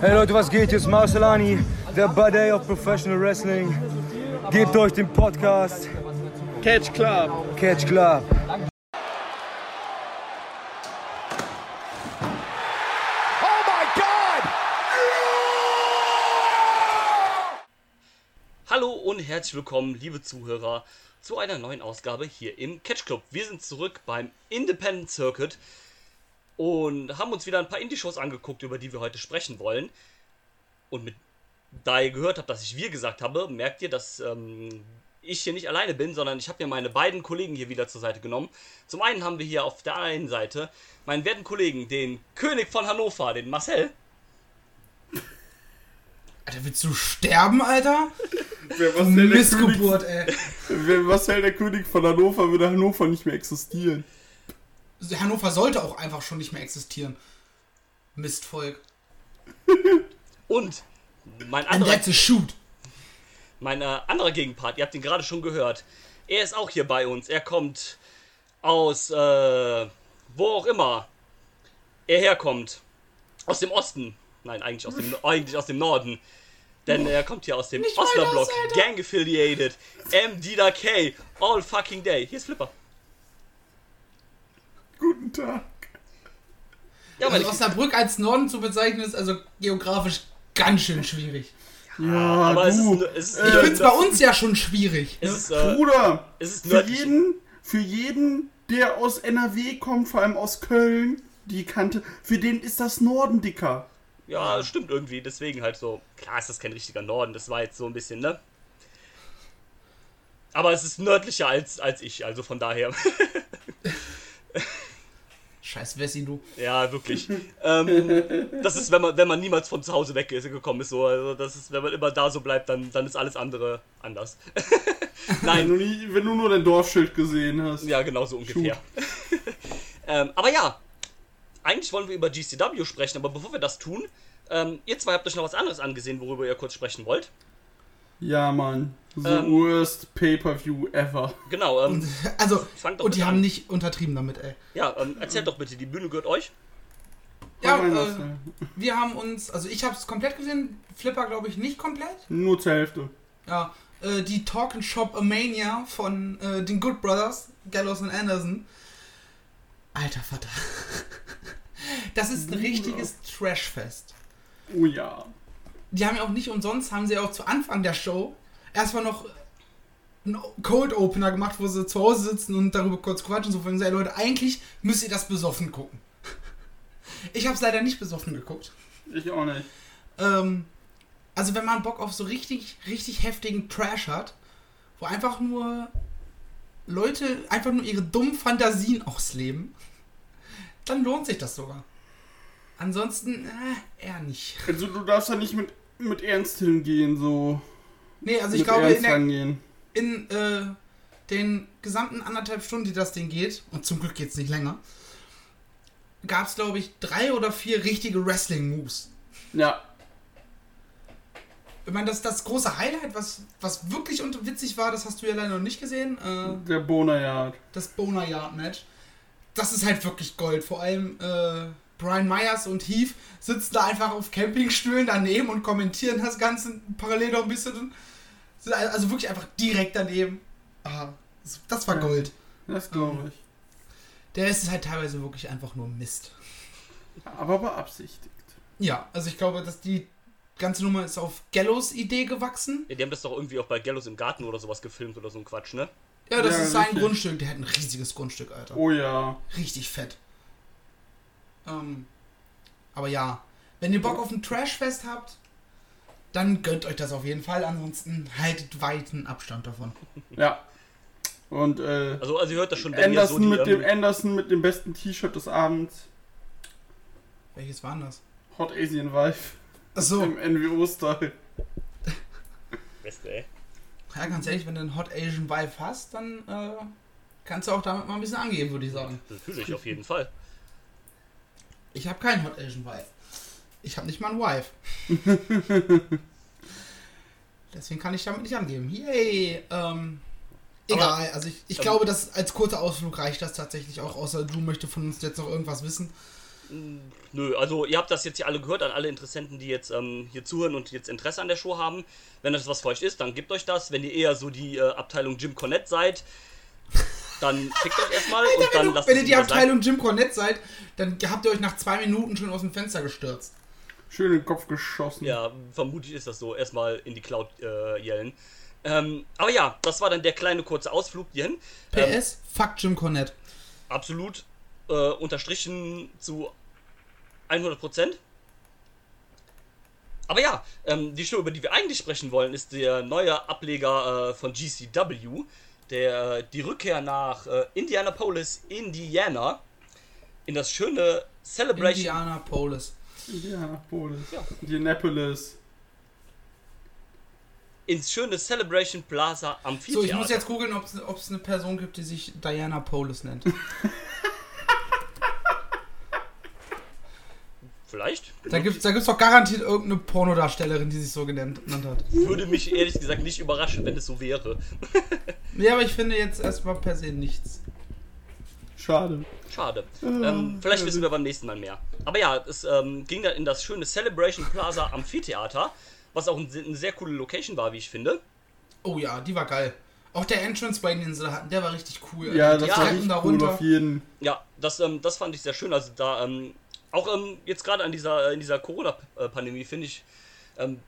Hey Leute, was geht? Hier ist Marcelani, der Buddy of Professional Wrestling. Gebt euch den Podcast Catch Club. Catch Club. Oh my God! Hallo und herzlich willkommen, liebe Zuhörer, zu einer neuen Ausgabe hier im Catch Club. Wir sind zurück beim Independent Circuit und haben uns wieder ein paar Indie-Shows angeguckt, über die wir heute sprechen wollen. Und mit, da ihr gehört habt, dass ich wir gesagt habe, merkt ihr, dass ähm, ich hier nicht alleine bin, sondern ich habe mir meine beiden Kollegen hier wieder zur Seite genommen. Zum einen haben wir hier auf der einen Seite meinen werten Kollegen, den König von Hannover, den Marcel. Alter, willst du sterben, Alter? Wer Missgeburt, ey. König, wer, was hält der König von Hannover, würde Hannover nicht mehr existieren. Hannover sollte auch einfach schon nicht mehr existieren. Mistvolk. Und mein And anderer that's a shoot. mein äh, anderer Gegenpart, ihr habt ihn gerade schon gehört. Er ist auch hier bei uns. Er kommt aus, äh, wo auch immer er herkommt. Aus dem Osten. Nein, eigentlich aus dem, eigentlich aus dem Norden. Denn er kommt hier aus dem Alter. Gang affiliated. MDK. All fucking day. Hier ist Flipper. Guten Tag. Ja, meine Also Osnabrück als Norden zu bezeichnen, ist also geografisch ganz schön schwierig. Ja, aber es ist, es ist, Äh, Ich nur- find's bei uns ja schon schwierig. es ist, äh, Bruder, es ist für jeden, für jeden, der aus NRW kommt, vor allem aus Köln, die Kante, für den ist das Norden dicker. Ja, stimmt irgendwie. Deswegen halt so. Klar ist das kein richtiger Norden. Das war jetzt so ein bisschen, ne? Aber es ist nördlicher als, als ich, also von daher. Scheiß Wessi, du. ja, wirklich. ähm, das ist, wenn man, wenn man niemals von zu Hause weggekommen ist, so. Also das ist, wenn man immer da so bleibt, dann, dann ist alles andere anders. Wenn Nein, du, nie, wenn du nur dein Dorfschild gesehen hast. ja, genau so ungefähr. ähm, aber ja, eigentlich wollen wir über GCW sprechen, aber bevor wir das tun, ähm, ihr zwei habt euch noch was anderes angesehen, worüber ihr kurz sprechen wollt. Ja, Mann. The Ähm. worst Pay-Per-View ever. Genau, ähm, Also, Fang doch und die bitte haben an. nicht untertrieben damit, ey. Ja, ähm, erzählt doch bitte, die Bühne gehört euch. Ja, äh, wir haben uns, also ich hab's komplett gesehen, Flipper glaube ich nicht komplett. Nur zur Hälfte. Ja, äh, die Talk and Shop A Mania von äh, den Good Brothers, Gallows und Anderson. Alter Vater. Das ist ein richtiges Trashfest. Oh ja. Die haben ja auch nicht umsonst, haben sie auch zu Anfang der Show erstmal noch einen Cold Opener gemacht, wo sie zu Hause sitzen und darüber kurz quatschen. So von ey Leute, eigentlich müsst ihr das besoffen gucken. Ich hab's leider nicht besoffen geguckt. Ich auch nicht. Ähm, also wenn man Bock auf so richtig, richtig heftigen Trash hat, wo einfach nur Leute einfach nur ihre dummen Fantasien ausleben, dann lohnt sich das sogar. Ansonsten, äh, eher nicht. Also du darfst da nicht mit, mit Ernst hingehen, so. Nee, also ich glaube, Ernst in, der, rangehen. in äh, den gesamten anderthalb Stunden, die das Ding geht, und zum Glück geht's nicht länger, gab es, glaube ich, drei oder vier richtige Wrestling-Moves. Ja. Ich meine, das, das große Highlight, was, was wirklich und witzig war, das hast du ja leider noch nicht gesehen, äh, Der Bonayard. das Boner Yard Match. Das ist halt wirklich Gold. Vor allem äh, Brian Myers und Heath sitzen da einfach auf Campingstühlen daneben und kommentieren das Ganze parallel noch ein bisschen. Sind Also wirklich einfach direkt daneben. Ah, das- war. Gold. Das glaube ich. Der Rest ist halt teilweise wirklich einfach nur Mist. Aber beabsichtigt. Ja, also ich glaube, dass die ganze Nummer ist auf Gallows Idee gewachsen. Ja, die haben das doch irgendwie auch bei Gallows im Garten oder sowas gefilmt oder so ein Quatsch, ne? Ja, das Ja, ist sein richtig. Grundstück. Der hat ein riesiges Grundstück, Alter. Oh ja. Richtig fett. Ähm, aber ja, wenn ihr Bock auf ein Trashfest habt, dann gönnt euch das auf jeden Fall. Ansonsten haltet weiten Abstand davon. Ja. Und äh, Also, also ihr hört das schon, wenn ihr so Anderson, die, mit dem, ähm, Anderson mit dem besten T-Shirt des Abends. Welches war denn das? Hot Asian Wife. Achso, Im NWO-Style. Beste, ey. ja, ganz ehrlich, wenn du einen Hot Asian Vibe hast, dann äh, kannst du auch damit mal ein bisschen angeben, würde ich sagen. Natürlich, auf jeden Fall. Ich habe keinen Hot Asian Wife. Ich habe nicht mal einen Wife. Deswegen kann ich damit nicht angeben. Yay! Ähm, egal, also ich, ich ähm, glaube, dass als kurzer Ausflug reicht das tatsächlich auch, außer du möchtest von uns jetzt noch irgendwas wissen. Nö, also ihr habt das jetzt hier alle gehört an alle Interessenten, die jetzt ähm, hier zuhören und jetzt Interesse an der Show haben. Wenn das was für euch ist, dann gebt euch das. Wenn ihr eher so die äh, Abteilung Jim Cornette seid, dann fickt euch erstmal und dann Wenn, lasst wenn ihr die. Abteilung Jim Cornette seid, dann habt ihr euch nach zwei Minuten schon aus dem Fenster gestürzt. Schön in den Kopf geschossen. Ja, vermutlich ist das so. Erstmal in die Cloud äh, yellen. Ähm, aber ja, das war dann der kleine kurze Ausflug hierhin. Ähm, PS, fuck Jim Cornette. absolut äh, unterstrichen zu 100%. Aber ja, ähm, die Show, über die wir eigentlich sprechen wollen, ist der neue Ableger äh, von GCW, der äh, die Rückkehr nach äh, Indianapolis, Indiana, in das schöne Celebration. Indianapolis. Indianapolis. Ja. Indianapolis. ins schöne Celebration Plaza Amphitheater. So, ich muss jetzt googeln, ob es eine Person gibt, die sich Diana Polis nennt. Vielleicht. Da gibt es da gibt's doch garantiert irgendeine Pornodarstellerin, die sich so genannt, genannt hat. Würde mich ehrlich gesagt nicht überraschen, wenn es so wäre. Ja, aber ich finde jetzt erstmal per se nichts. Schade. Schade. ähm, vielleicht wissen wir beim nächsten Mal mehr. Aber ja, es ähm, ging dann in das schöne Celebration Plaza Amphitheater, was auch ein, eine sehr coole Location war, wie ich finde. Oh ja, die war geil. Auch der Entrance bei den sie hatten, der war richtig cool. Ja, das Ja, war richtig da cool runter. auf jeden. Ja, das, ähm, das fand ich sehr schön. Also da, ähm, auch ähm, jetzt gerade an dieser, in dieser Corona-Pandemie finde ich ähm,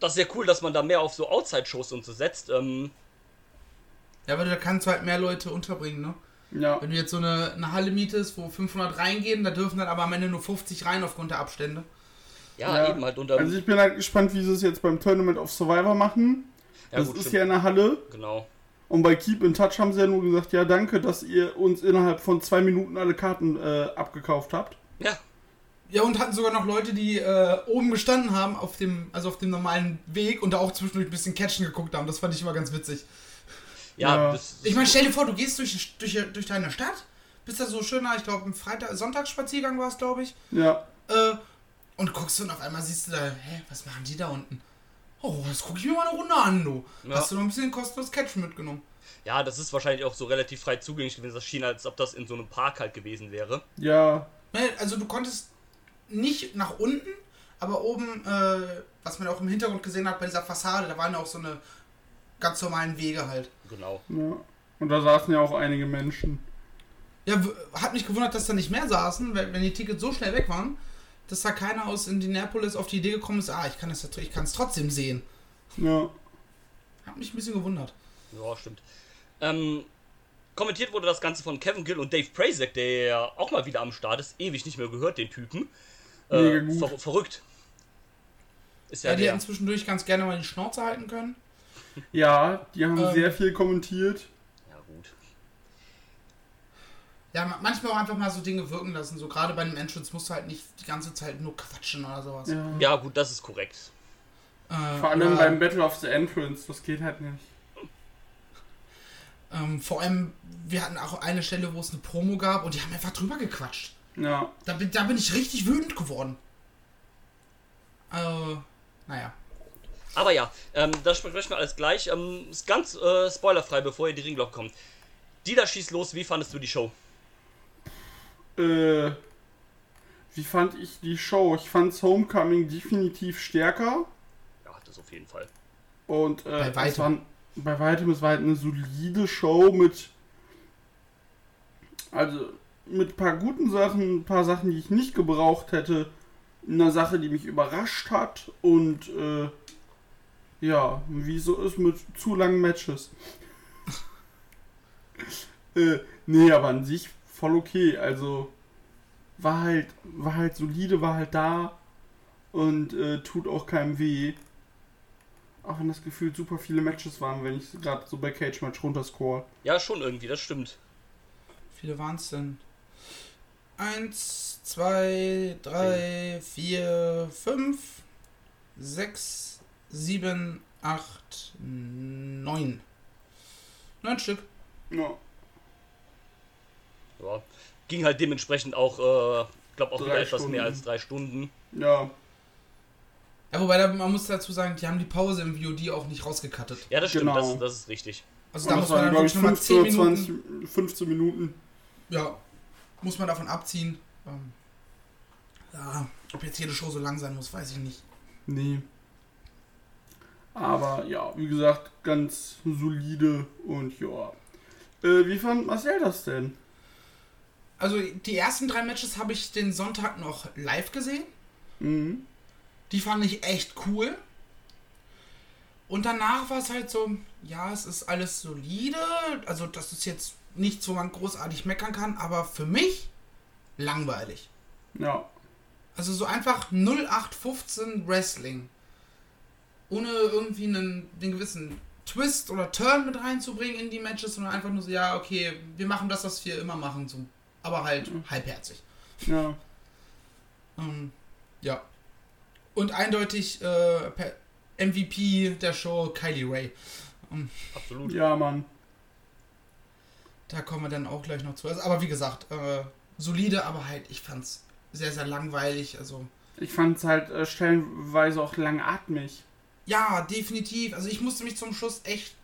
das sehr cool, dass man da mehr auf so Outside-Shows und so setzt. Ähm, Ja, aber da kannst du halt mehr Leute unterbringen, ne? Ja. Wenn du jetzt so eine, eine Halle mietest, wo 500 reingehen, da dürfen dann aber am Ende nur 50 rein aufgrund der Abstände. ja, Ja. eben halt unter. Also ich bin halt gespannt, wie sie es jetzt beim Tournament of Survivor machen. ja, das gut, ist stimmt. ja in der Halle. Genau. Und bei Keep in Touch haben sie ja nur gesagt, ja danke, dass ihr uns innerhalb von zwei Minuten alle Karten äh, abgekauft habt. Ja, Ja, und hatten sogar noch Leute, die äh, oben gestanden haben, auf dem, also auf dem normalen Weg und da auch zwischendurch ein bisschen Catchen geguckt haben. Das fand ich immer ganz witzig. ja, Ja. das. Ich meine, stell dir vor, du gehst durch, durch, durch deine Stadt, bist da so schöner, ich glaube, ein Freitag, Sonntagsspaziergang war es, glaube ich, Ja. äh, und guckst und auf einmal siehst du da, hä, was machen die da unten? Oh, das gucke ich mir mal eine Runde an, du. Ja. Hast du noch ein bisschen kostenlos Catchen mitgenommen? Ja, das ist wahrscheinlich auch so relativ frei zugänglich gewesen. Das schien, als ob das in so einem Park halt gewesen wäre. Ja. Ne, Also du konntest nicht nach unten, aber oben, äh, was man auch im Hintergrund gesehen hat bei dieser Fassade, da waren ja auch so eine ganz normalen Wege halt. Genau. ja. Und da saßen ja auch einige Menschen. Ja, hat mich gewundert, dass da nicht mehr saßen, weil, wenn die Tickets so schnell weg waren, dass da keiner aus Indianapolis auf die Idee gekommen ist, ah, ich kann es ich kann es trotzdem sehen. Ja. Hat mich ein bisschen gewundert. Ja, stimmt. Ähm, kommentiert wurde das Ganze von Kevin Gill und Dave Prazek, der ja auch mal wieder am Start ist. Ewig nicht mehr gehört, den Typen. Mega Äh, gut. ver verrückt. Ist Ja, ja, die hätten zwischendurch ganz gerne mal die Schnauze halten können. Ja, die haben Ähm. sehr viel kommentiert. Ja, gut. Ja, ma- manchmal auch einfach mal so Dinge wirken lassen. So gerade bei einem Entrance musst du halt nicht die ganze Zeit nur quatschen oder sowas. Ja. Ja, gut, das ist korrekt. Äh, Vor allem beim Battle of the Entrance, das geht halt nicht. Ähm, vor allem, wir hatten auch eine Stelle, wo es eine Promo gab und die haben einfach drüber gequatscht. Ja. Da bin, da bin ich richtig wütend geworden. Äh, naja. Aber ja, ähm, das sprechen wir alles gleich. Ähm, ist ganz äh, spoilerfrei, bevor ihr die Ringglocke kommt. Die da schießt los, wie fandest du die Show? Äh, wie fand ich die Show? Ich fand's Homecoming definitiv stärker. Ja, das auf jeden Fall. Und äh, Bei es weitem. Bei weitem, es war halt eine solide Show mit. Also mit ein paar guten Sachen, ein paar Sachen, die ich nicht gebraucht hätte. Eine Sache, die mich überrascht hat und äh, ja, wie so ist mit zu langen Matches. äh, nee, aber an sich voll okay. Also war halt, war halt solide, war halt da und äh, tut auch keinem weh. Auch wenn das gefühlt super viele Matches waren, wenn ich gerade so bei Cage Match runterscore. Ja, schon irgendwie, das stimmt. Wie viele waren es denn? Eins, zwei, drei, vier, fünf, sechs, sieben, acht, neun. Neun Stück. Ja. Ja. Ging halt dementsprechend auch, äh, glaube auch Drei wieder etwas Stunden. mehr als drei Stunden. Ja. Ja, wobei da, man muss dazu sagen, die haben die Pause im VOD auch nicht rausgekattet. Ja, das stimmt, Genau. das, das ist richtig. Also da muss man dann wirklich nochmal 15 10 oder Minuten. 20, 15 Minuten. Ja, muss man davon abziehen. Ähm, Ja, ob jetzt jede Show so lang sein muss, weiß ich nicht. Nee. Aber ja, wie gesagt, ganz solide und ja. Äh, wie fand Marcel das denn? Also die ersten drei Matches habe ich den Sonntag noch live gesehen. Mhm. Die fand ich echt cool. Und danach war es halt so, ja, es ist alles solide. Also das ist jetzt nichts, wo man großartig meckern kann, aber für mich langweilig. Ja. Also so einfach 0815 Wrestling. Ohne irgendwie einen, den gewissen Twist oder Turn mit reinzubringen in die Matches, sondern einfach nur so, ja, okay, wir machen das, was wir immer machen, so, aber halt halbherzig. Ja. Ähm, ja. Und eindeutig äh, per MVP der Show Kylie Ray. Absolut. Ja, Mann. Da kommen wir dann auch gleich noch zu. Also, aber wie gesagt, äh, solide, aber halt, ich fand's sehr, sehr langweilig. Also, Ich fand es halt äh, stellenweise auch langatmig. ja, definitiv. Also, ich musste mich zum Schluss echt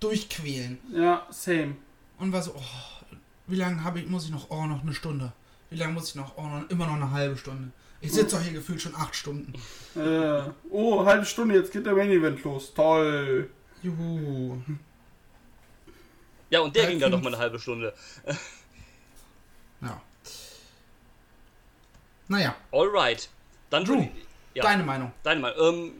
durchquälen. Ja, same. Und war so, oh, wie lange habe ich, muss ich noch? Oh, noch eine Stunde. Wie lange muss ich noch? Oh, noch, immer noch eine halbe Stunde. Ich sitze doch hier gefühlt schon acht Stunden. Äh, oh, halbe Stunde, jetzt geht der Main Event los. Toll. Juhu. Ja, und der Halb ging dann noch fünf. mal eine halbe Stunde. Ja. Naja, Alright. Dann Drew, ja, deine Meinung. deine Meinung. Ähm,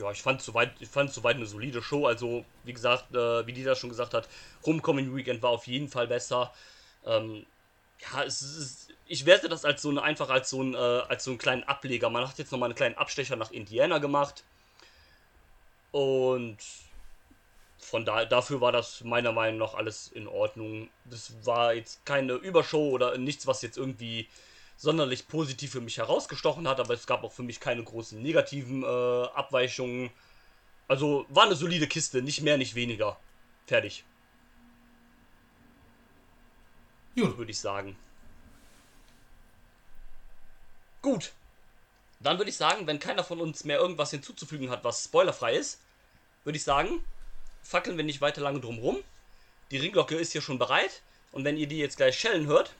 ja, ich fand soweit, ich fand soweit eine solide Show. Also, wie gesagt, äh, wie Dieter schon gesagt hat, Homecoming Weekend war auf jeden Fall besser. Ähm, ja, es ist, ich werte das als so eine, einfach als so ein, äh, als so einen kleinen Ableger. Man hat jetzt nochmal einen kleinen Abstecher nach Indiana gemacht. Und von da, dafür war das meiner Meinung nach alles in Ordnung. Das war jetzt keine Übershow oder nichts, was jetzt irgendwie sonderlich positiv für mich herausgestochen hat, aber es gab auch für mich keine großen negativen äh, Abweichungen. Also war eine solide Kiste, nicht mehr, nicht weniger. Fertig, Gut. würde ich sagen. Gut. Dann würde ich sagen, wenn keiner von uns mehr irgendwas hinzuzufügen hat, was spoilerfrei ist, würde ich sagen, fackeln wir nicht weiter lange drum rum. Die Ringglocke ist hier schon bereit. Und wenn ihr die jetzt gleich schellen hört,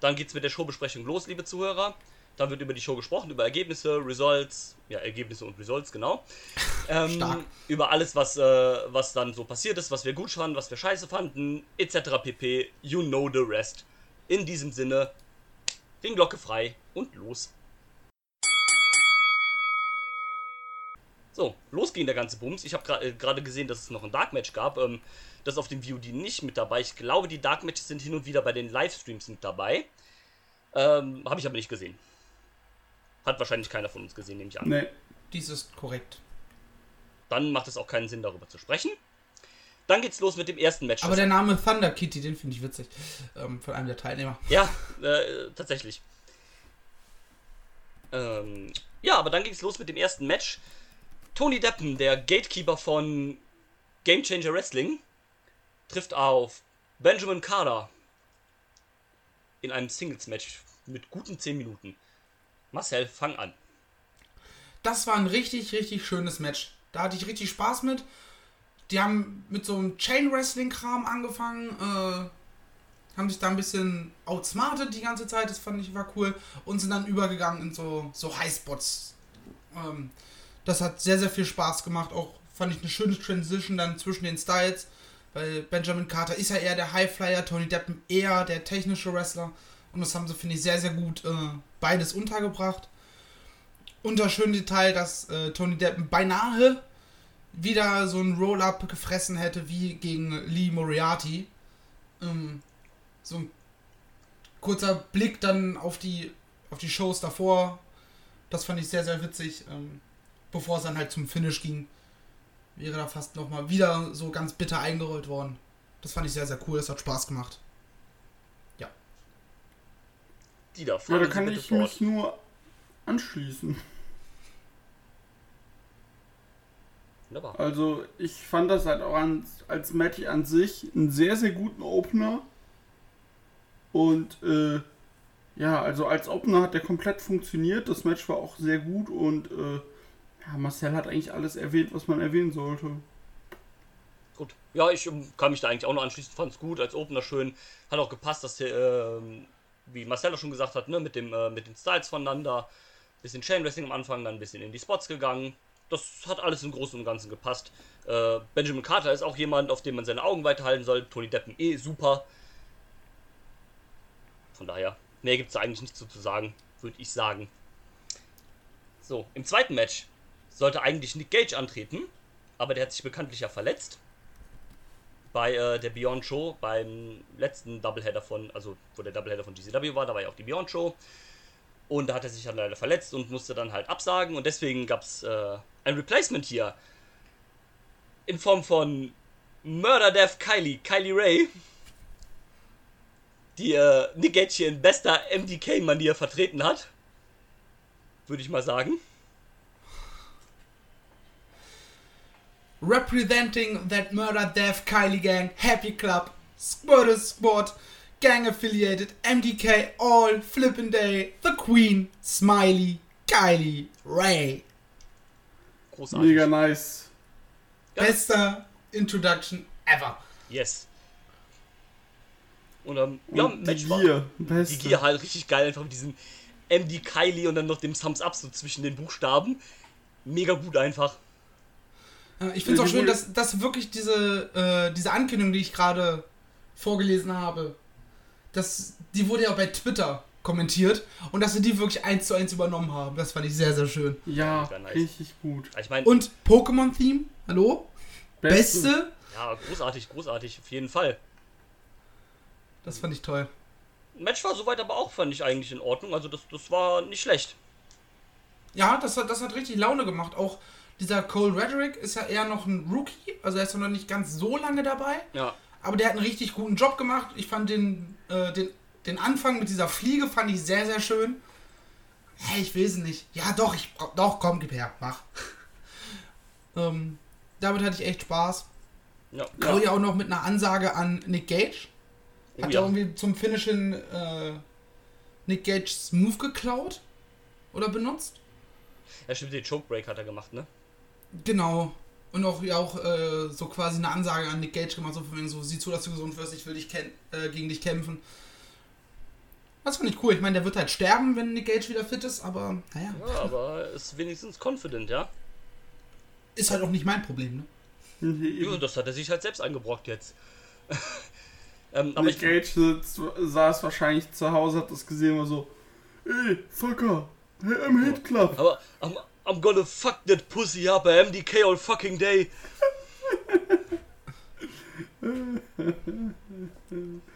dann geht's mit der Showbesprechung los, liebe Zuhörer. Dann wird über die Show gesprochen, über Ergebnisse, Results, ja, Ergebnisse und Results, genau. Ähm, Stark. Über alles, was, äh, was dann so passiert ist, was wir gut fanden, was wir scheiße fanden, etc. pp. You know the rest. In diesem Sinne, Ringglocke frei und los. So, los ging der ganze Bums. Ich habe äh, gerade gesehen, dass es noch ein Dark Match gab. Ähm, das ist auf dem VOD nicht mit dabei. Ich glaube, die Dark Matches sind hin und wieder bei den Livestreams mit dabei. Ähm, habe ich aber nicht gesehen. Hat wahrscheinlich keiner von uns gesehen, nehme ich an. Nee. Dies ist korrekt. Dann macht es auch keinen Sinn, darüber zu sprechen. Dann geht's los mit dem ersten Match. Aber der Name Thunder Kitty, den finde ich witzig. Ähm, von einem der Teilnehmer. Ja, äh, tatsächlich. Ähm, ja, aber dann ging es los mit dem ersten Match. Tony Deppen, der Gatekeeper von Game Changer Wrestling, trifft auf Benjamin Carter in einem Singles-Match mit guten 10 Minuten. Marcel, fang an. Das war ein richtig, richtig schönes Match. Da hatte ich richtig Spaß mit. Die haben mit so einem Chain-Wrestling-Kram angefangen, äh, haben sich da ein bisschen outsmartet die ganze Zeit, das fand ich war cool, und sind dann übergegangen in so, so Highspots. Ähm, das hat sehr, sehr viel Spaß gemacht. Auch fand ich eine schöne Transition dann zwischen den Styles, weil Benjamin Carter ist ja eher der Highflyer, Tony Deppen eher der technische Wrestler. Und das haben sie, finde ich, sehr, sehr gut äh, beides untergebracht. Schöne Detail, dass äh, Tony Deppen beinahe wieder so ein Roll-Up gefressen hätte wie gegen Lee Moriarty. Ähm, so ein kurzer Blick dann auf die, auf die Shows davor. Das fand ich sehr, sehr witzig. Ähm, bevor es dann halt zum Finish ging, wäre da fast nochmal wieder so ganz bitter eingerollt worden. Das fand ich sehr, sehr cool. Das hat Spaß gemacht. Ja, fahren da Sie kann bitte ich fort. mich nur anschließen. Wunderbar. Also, ich fand das halt auch an, als Match an sich einen sehr, sehr guten Opener. Und, äh, ja, also als Opener hat der komplett funktioniert. Das Match war auch sehr gut und, äh, ja, Marcel hat eigentlich alles erwähnt, was man erwähnen sollte. Gut. Ja, ich ähm, kann mich da eigentlich auch noch anschließen. Fand's gut, als Opener schön. Hat auch gepasst, dass der, ähm, wie Marcelo schon gesagt hat, ne, mit, dem, äh, mit den Styles voneinander. Bisschen Chain Wrestling am Anfang, dann ein bisschen in die Spots gegangen. Das hat alles im Großen und Ganzen gepasst. Äh, Benjamin Carter ist auch jemand, auf den man seine Augen weiterhalten soll. Tony Deppen eh super. Von daher, mehr gibt es eigentlich nicht so zu sagen, würde ich sagen. So, im zweiten Match sollte eigentlich Nick Gage antreten, aber der hat sich bekanntlich ja verletzt. Bei äh, der Beyond Show, beim letzten Doubleheader von, also wo der Doubleheader von GCW war, da war ja auch die Beyond Show. Und da hat er sich dann leider verletzt und musste dann halt absagen. Und deswegen gab es äh, ein Replacement hier. In Form von Murder Death Kylie, Kylie Ray. Die äh, Nick in bester MDK-Manier vertreten hat. Würde ich mal sagen. Representing that murder death Kylie gang, Happy Club, Squirter Squad, gang affiliated, MDK, all, Flippin' Day, The Queen, Smiley, Kylie, Ray. Großartig. Mega nice. Bester Introduction ever. Yes. Und ähm, ja, Und die Match war. Gier. Die Beste. Gier halt richtig geil, einfach mit diesem MD Kylie und dann noch dem Thumbs Up so zwischen den Buchstaben. Mega gut einfach. Ich finde es Ja, auch die schön, dass, dass wirklich diese, äh, diese Ankündigung, die ich gerade vorgelesen habe, dass, die wurde ja auch bei Twitter kommentiert und dass sie die wirklich eins zu eins übernommen haben. Das fand ich sehr, sehr schön. Ja, nice. richtig gut. Ich meine, Und Pokémon-Theme, hallo? Beste? ja, großartig, großartig, auf jeden Fall. Das fand ich toll. Match war soweit aber auch, fand ich eigentlich in Ordnung. Also das, das war nicht schlecht. Ja, das hat, das hat richtig Laune gemacht. Auch dieser Cole Redrick ist ja eher noch ein Rookie, also er ist noch nicht ganz so lange dabei. Ja. Aber der hat einen richtig guten Job gemacht. Ich fand den, äh, den, den Anfang mit dieser Fliege fand ich sehr, sehr schön. Hey, ich will es nicht. Ja, doch, ich brauch- doch, komm, gib her, mach. ähm, damit hatte ich echt Spaß. Ja. Cody auch noch mit einer Ansage an Nick Gage. Oh Hat ja. irgendwie zum Finish hin äh, Nick Gage's Move geklaut oder benutzt. ja, stimmt, den Chokebreak hat er gemacht, ne? Genau. Und auch, ja, auch äh, so quasi eine Ansage an Nick Gage gemacht, so von wegen so, sieh zu, dass du gesund wirst, ich will dich äh, gegen dich kämpfen. Das fand ich cool. Ich meine, der wird halt sterben, wenn Nick Gage wieder fit ist, aber naja, Ja, aber ist wenigstens confident, ja? ist halt auch nicht mein Problem, ne? Nee, Ja, das hat er sich halt selbst eingebrockt jetzt. ähm, aber Nick ich, Gage sitzt, saß wahrscheinlich zu Hause, hat das gesehen und so, ey, Fucker, hey, im Hit Club. aber I'm, I'm gonna fuck that pussy up at MDK all fucking day.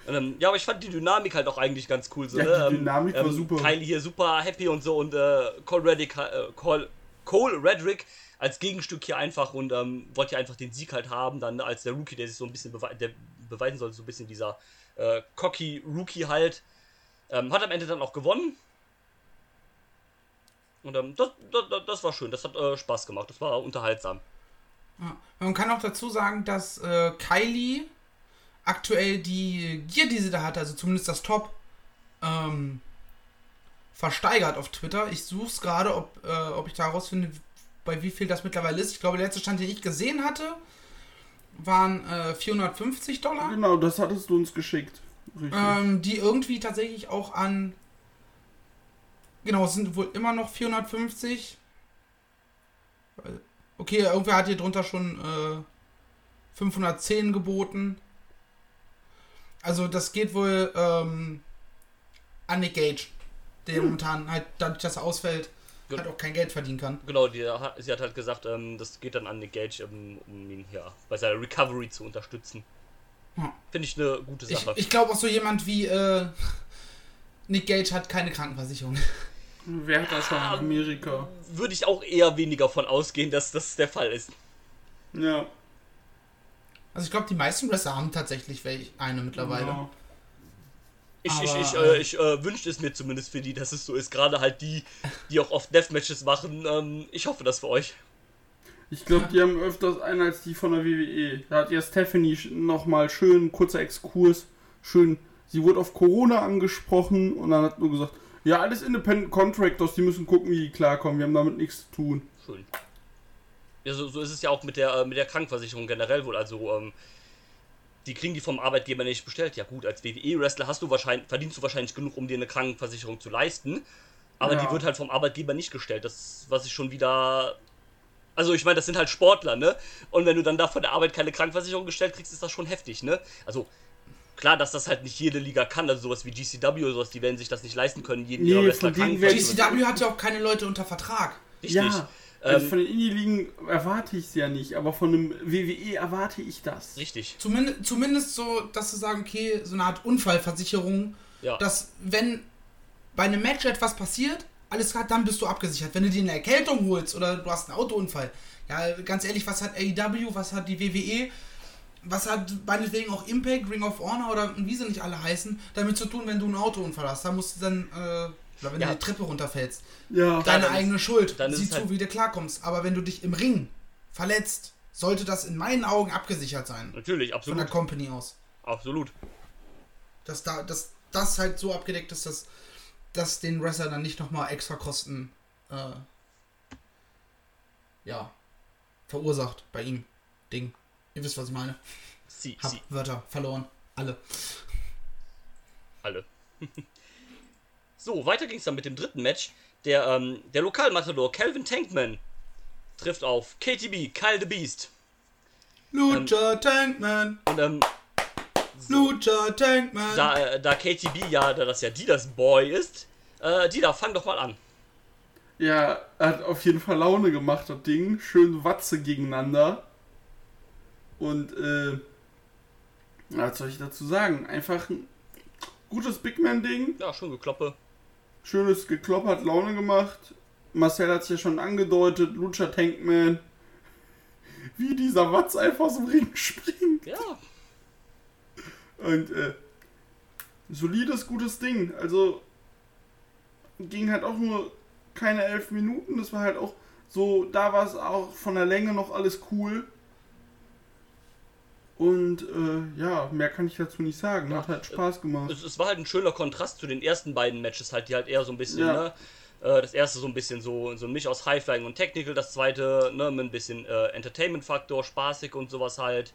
Ähm, ja, aber ich fand die Dynamik halt auch eigentlich ganz cool. So, Ja, ne? die Ähm, Dynamik war super. Kylie hier super happy und so und äh, Cole, Reddick, äh, Cole, Cole Redrick als Gegenstück hier einfach und ähm, wollte ja einfach den Sieg halt haben, dann als der Rookie, der sich so ein bisschen bewe der beweisen sollte, so ein bisschen dieser äh, cocky Rookie halt. Ähm, hat am Ende dann auch gewonnen. Und ähm, das, das, das war schön, das hat äh, Spaß gemacht, das war unterhaltsam. Ja. Man kann auch dazu sagen, dass äh, Kylie aktuell die Gear, die sie da hat, also zumindest das Top, ähm, versteigert auf Twitter. Ich suche es gerade, ob, äh, ob ich da herausfinde, bei wie viel das mittlerweile ist. Ich glaube, der letzte Stand, den ich gesehen hatte, waren äh, 450 Dollar. Genau, das hattest du uns geschickt. Ähm, die irgendwie tatsächlich auch an. Genau, es sind wohl immer noch 450. Okay, irgendwer hat hier drunter schon äh, 510 geboten. Also das geht wohl ähm, an Nick Gage, der momentan halt dadurch, dass er ausfällt, Gut. halt auch kein Geld verdienen kann. Genau, die, sie hat halt gesagt, ähm, das geht dann an Nick Gage, ähm, um ihn ja, bei seiner Recovery zu unterstützen. Ja. Finde ich eine gute Ich, Sache. ich glaube auch so jemand wie äh, Nick Gage hat keine Krankenversicherung. Wer hat das in Amerika? Würde ich auch eher weniger von ausgehen, dass das der Fall ist. Ja. Also ich glaube, die meisten Wrestler haben tatsächlich welche eine mittlerweile. Genau. Ich, ich, Aber, ich, äh, äh, ich äh, wünschte es mir zumindest für die, dass es so ist. Gerade halt die, die auch oft Deathmatches machen. Ähm, ich hoffe das für euch. Ich glaube, die haben öfters einen als die von der WWE. Da hat ja Stephanie nochmal schön, kurzer Exkurs, schön, sie wurde auf Corona angesprochen und dann hat nur gesagt, ja, alles Independent Contractors, die müssen gucken, wie die klarkommen, wir haben damit nichts zu tun. Schön. Ja, so, so ist es ja auch mit der, äh, mit der Krankenversicherung generell wohl. Also, ähm, die kriegen die vom Arbeitgeber nicht bestellt. Ja gut, als WWE-Wrestler hast du wahrscheinlich, verdienst du wahrscheinlich genug, um dir eine Krankenversicherung zu leisten. Aber Ja. die wird halt vom Arbeitgeber nicht gestellt. Das, was ich schon wieder. Also ich meine, das sind halt Sportler, ne? Und wenn du dann da von der Arbeit keine Krankenversicherung gestellt kriegst, ist das schon heftig, ne? Also klar, dass das halt nicht jede Liga kann, also sowas wie GCW oder sowas, die werden sich das nicht leisten können, jeden Nee, ihrer Wrestler werden- GCW hat ja auch keine Leute unter Vertrag. Richtig. Ja, also Ähm, von den Indie-Ligen erwarte ich es ja nicht, aber von einem WWE erwarte ich das. richtig. Zumindest, zumindest so, dass sie sagen, okay, so eine Art Unfallversicherung, Ja. dass wenn bei einem Match etwas passiert, alles klar, dann bist du abgesichert. Wenn du dir eine Erkältung holst oder du hast einen Autounfall, ja, ganz ehrlich, was hat AEW, was hat die WWE, was hat meinetwegen auch Impact, Ring of Honor oder wie sie nicht alle heißen, damit zu tun, wenn du einen Autounfall hast. Da musst du dann, äh, oder wenn Ja. du die Treppe runterfällst. Ja, Deine dann ist- eigene Schuld. dann ist Sieh zu, halt- wie du klarkommst. Aber wenn du dich im Ring verletzt, sollte das in meinen Augen abgesichert sein. Natürlich, Von der absolut. Company aus. Absolut. Dass da, dass das halt so abgedeckt ist, dass, dass den Wrestler dann nicht nochmal extra Kosten äh, ja, verursacht bei ihm. Ding. Ihr wisst, was ich meine. Sie, Hab sie, Wörter verloren. Alle. alle. so, weiter ging es dann mit dem dritten Match. Der, ähm, der Lokalmatador Calvin Tankman trifft auf KTB, Kyle the Beast. Lucha Tankman. Und ähm, Lucha Tankman. da, äh, da KTB ja, da das ja Didas Boy ist, äh, Dida, fang doch mal an. ja, hat auf jeden Fall Laune gemacht, das Ding. Schön Watze gegeneinander. Und, äh, was soll ich dazu sagen? Einfach ein gutes Big Man-Ding. Ja, schon gekloppe. Schönes gekloppert, Laune gemacht. Marcel hat es ja schon angedeutet, Lucha Tankman. Wie dieser Watz einfach so im Ring springt. Ja, Und äh, solides, gutes Ding. Also ging halt auch nur keine elf Minuten. Das war halt auch so, da war es auch von der Länge noch alles cool. Und äh, ja, mehr kann ich dazu nicht sagen. Hat halt Spaß gemacht. es, es war halt ein schöner Kontrast zu den ersten beiden Matches, halt, die halt eher so ein bisschen, Ja. ne? Äh, das erste so ein bisschen so, so ein Misch aus High-Flying und Technical, das zweite, ne, mit ein bisschen äh, Entertainment-Faktor, spaßig und sowas halt.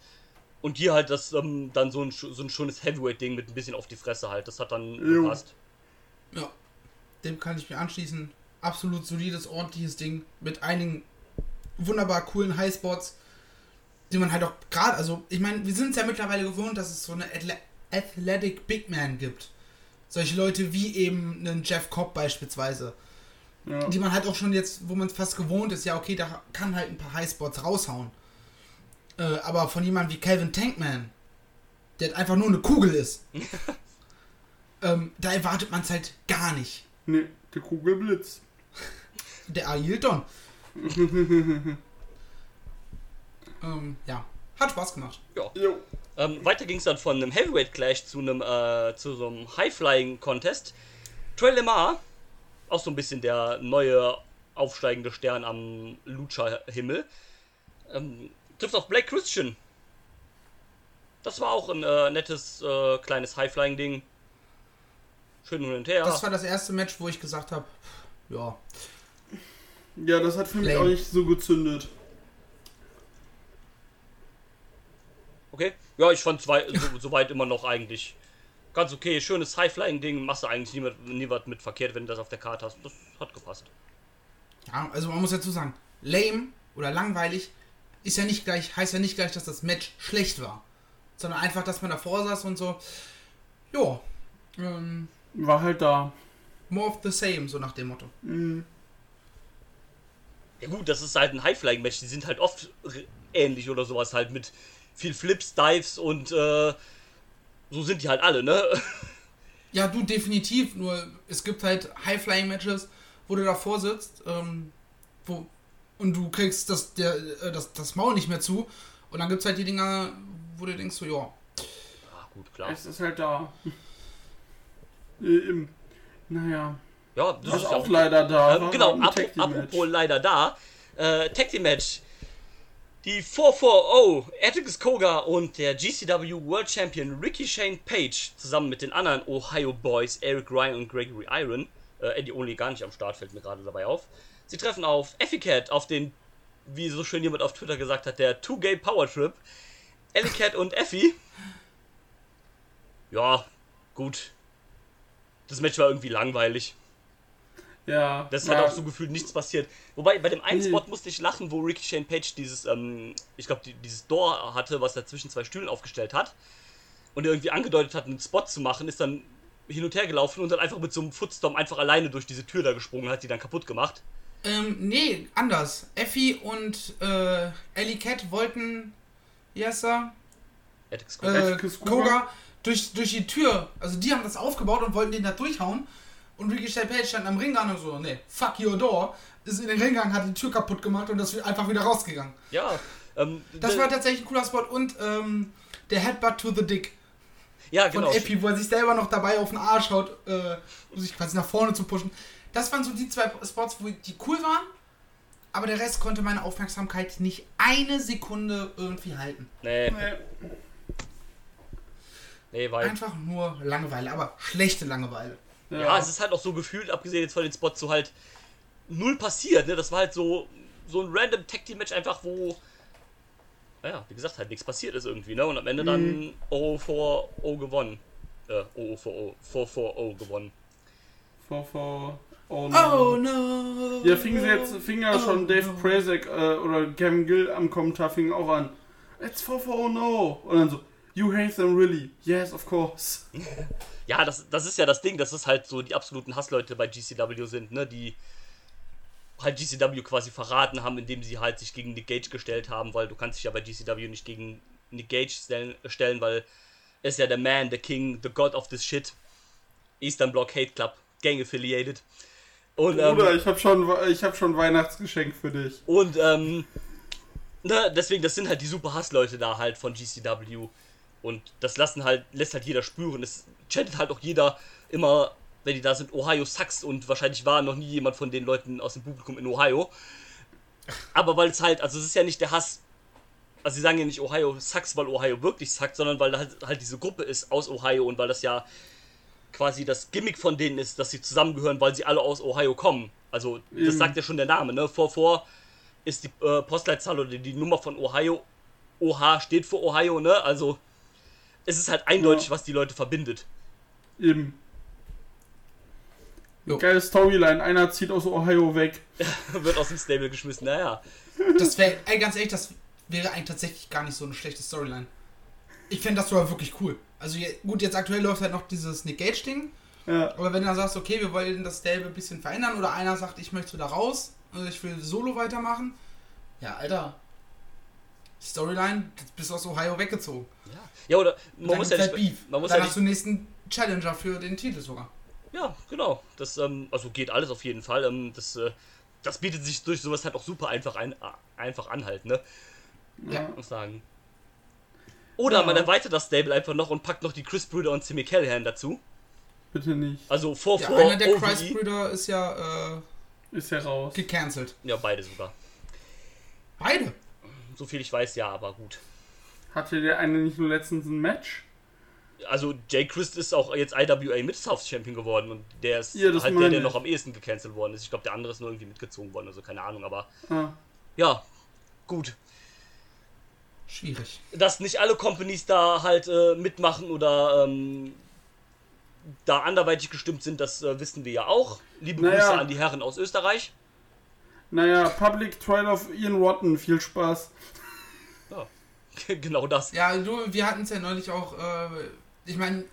Und hier halt das ähm, dann so ein, so ein schönes Heavyweight-Ding mit ein bisschen auf die Fresse halt. Das hat dann Jo. gepasst. Ja, dem kann ich mir anschließen. Absolut solides, ordentliches Ding mit einigen wunderbar coolen Highspots, die man halt auch gerade, also ich meine, wir sind es ja mittlerweile gewohnt, dass es so eine Athle Athletic Big Man gibt. Solche Leute wie eben einen Jeff Cobb beispielsweise. Ja. Die man halt auch schon jetzt, wo man es fast gewohnt ist, ja okay, da kann halt ein paar Highspots raushauen. Äh, aber von jemandem wie Calvin Tankman, der halt einfach nur eine Kugel ist, ähm, da erwartet man es halt gar nicht. Ne, der Kugelblitz. Der Ailton. ähm, ja. Hat Spaß gemacht. Ja. Jo. Ähm, weiter ging es dann von einem Heavyweight Clash zu einem äh, zu so einem High Flying Contest. Trey Lemar, auch so ein bisschen der neue aufsteigende Stern am Lucha Himmel, ähm, trifft auf Black Christian. Das war auch ein äh, nettes äh, kleines High Flying Ding. Schön hin und her. Das war das erste Match, wo ich gesagt habe, ja, Ja, das hat für mich Lame. auch nicht so gezündet. Okay. Ja, ich fand zwei, so, soweit immer noch eigentlich ganz okay. Schönes High Flying Ding. Machst du eigentlich nie, mit- nie was mit verkehrt, wenn du das auf der Karte hast. Das hat gepasst. ja, also man muss dazu sagen, lame oder langweilig ist ja nicht gleich, heißt ja nicht gleich, dass das Match schlecht war. Sondern einfach, dass man davor saß und so, ja, ähm, War halt da. more of the same, so nach dem Motto. Mhm. Ja gut, das ist halt ein High-Flying-Match, die sind halt oft ähnlich oder sowas halt mit viel Flips, Dives und äh, so sind die halt alle, ne? Ja, du definitiv, nur es gibt halt High-Flying-Matches, wo du davor sitzt, ähm, wo, und du kriegst das, der, äh, das, das Maul nicht mehr zu. Und dann gibt es halt die Dinger, wo du denkst, so, ja, Ah, gut, klar. Es ist halt da. Äh, im, naja. Ja, das Das ist auch leider da. War genau, apropos leider da. Äh, Tag Team Match. Die 440 Atticus Koga und der GCW World Champion Ricky Shane Page zusammen mit den anderen Ohio Boys Eric Ryan und Gregory Iron. Äh, Eddie Only gar nicht am Start, fällt mir gerade dabei auf. Sie treffen auf Efficat, auf den, wie so schön jemand auf Twitter gesagt hat, der Two-Gay Power Trip. Ellie Cat und Effie. Ja, gut. Das Match war irgendwie langweilig. Ja. Das ja. hat auch so gefühlt nichts passiert. Wobei, bei dem einen Nee. Spot musste ich lachen, wo Ricky Shane Page dieses, ähm, ich glaube, die, dieses Door hatte, was er zwischen zwei Stühlen aufgestellt hat. Und er irgendwie angedeutet hat, einen Spot zu machen, ist dann hin und her gelaufen und dann einfach mit so einem Footstorm einfach alleine durch diese Tür da gesprungen, hat die dann kaputt gemacht. Ähm, nee, anders. Effie und äh, Ellie Cat wollten, wie heißt er? Ethics Äh, Atticus Koga? Koga durch, durch die Tür. Also die haben das aufgebaut und wollten den da durchhauen. Und Ricky Shane Page stand am Ringgang und so, nee, fuck your door. Ist in den Ringgang, hat die Tür kaputt gemacht und das ist einfach wieder rausgegangen. Ja, ähm, Das war tatsächlich ein cooler Spot. Und ähm, der Headbutt to the Dick ja, von genau. Epi, wo er sich selber noch dabei auf den Arsch haut, äh, um sich quasi nach vorne zu pushen. Das waren so die zwei Spots, wo die cool waren. Aber der Rest konnte meine Aufmerksamkeit nicht eine Sekunde irgendwie halten. Nee, Nee. nee, war Einfach nur Langeweile, aber schlechte Langeweile. Ja. Ja, es ist halt auch so gefühlt, abgesehen jetzt von den Spots, so halt null passiert, ne? Das war halt so, so ein random Tag Team Match einfach, wo, naja, wie gesagt, halt nichts passiert ist irgendwie, ne? Und am Ende dann O vor O gewonnen. Äh, O vor O, 4 vor O gewonnen. vor, vor, oh no. Oh no! Ja, fing sie jetzt, fing ja Oh schon Dave no. Prazek äh, oder Kevin Gill am Kommentar fing auch an. It's 4 for oh no. Und dann so, you hate them really? Yes, of course. Ja, das, das ist ja das Ding, dass es halt so die absoluten Hassleute bei GCW sind, ne? Die halt GCW quasi verraten haben, indem sie halt sich gegen Nick Gage gestellt haben, weil du kannst dich ja bei GCW nicht gegen Nick Gage stellen, stellen weil er ist ja der Man, der King, the God of this shit. Eastern Block Hate Club, Gang affiliated. Und, ähm, Oder ich habe schon, ich hab schon Weihnachtsgeschenk für dich. und ähm, ne, deswegen, das sind halt die super Hassleute da halt von GCW. Und das lassen halt, lässt halt jeder spüren. Es chattet halt auch jeder immer, wenn die da sind, Ohio sucks und wahrscheinlich war noch nie jemand von den Leuten aus dem Publikum in Ohio. Aber weil es halt, also es ist ja nicht der Hass, also sie sagen ja nicht Ohio sucks, weil Ohio wirklich suckt, sondern weil halt, halt diese Gruppe ist aus Ohio und weil das ja quasi das Gimmick von denen ist, dass sie zusammengehören, weil sie alle aus Ohio kommen. Also das Eben. sagt ja schon der Name, ne? Vor, vor ist die äh, Postleitzahl oder die Nummer von Ohio. OH steht für Ohio, ne? Also es ist halt eindeutig, Ja. was die Leute verbindet. Eben. Jo. Geile Storyline. Einer zieht aus Ohio weg. Wird aus dem Stable geschmissen, naja. Das wäre, ey, ganz ehrlich, das wäre eigentlich tatsächlich gar nicht so eine schlechte Storyline. Ich fände das sogar wirklich cool. Also gut, jetzt aktuell läuft halt noch dieses Nick Gage-Ding. Ja. Aber wenn du dann sagst, okay, wir wollen das Stable ein bisschen verändern oder einer sagt, ich möchte da raus, oder ich will solo weitermachen. Ja, Alter. Storyline, jetzt bist du aus Ohio weggezogen. Ja, ja oder man Dann muss ja halt nicht, Beef. man muss dann ja hast nicht, du nächsten Challenger für den Titel sogar. ja, genau. Das, ähm, also geht alles auf jeden Fall. Ähm, das, äh, das bietet sich durch sowas halt auch super einfach, ein, äh, einfach an halt, ne? Ja. Muss sagen. Oder Ja. man erweitert das Stable einfach noch und packt noch die Chris Brüder und Timmy Callahan dazu. Bitte nicht. Also vor, Ja, vor einer der OVE. Christ-Brüder ist ja äh, Ist ja raus. gecancelt. Ja, beide sogar. Beide. So viel ich weiß, ja, aber gut. Hatte der eine nicht nur letztens ein Match? Also Jay Christ ist auch jetzt IWA Mid-South Champion geworden und der ist Ja, halt der, der noch am ehesten gecancelt worden ist. Ich glaube, der andere ist nur irgendwie mitgezogen worden, also keine Ahnung, aber Ah. ja, gut. Schwierig. Dass nicht alle Companies da halt äh, mitmachen oder ähm, da anderweitig gestimmt sind, das äh, wissen wir ja auch. Liebe Naja. Grüße an die Herren aus Österreich. Naja, Public Trial of Ian Rotten. Viel Spaß. Ja, genau das. Ja, du, wir hatten es ja neulich auch, äh, ich meine,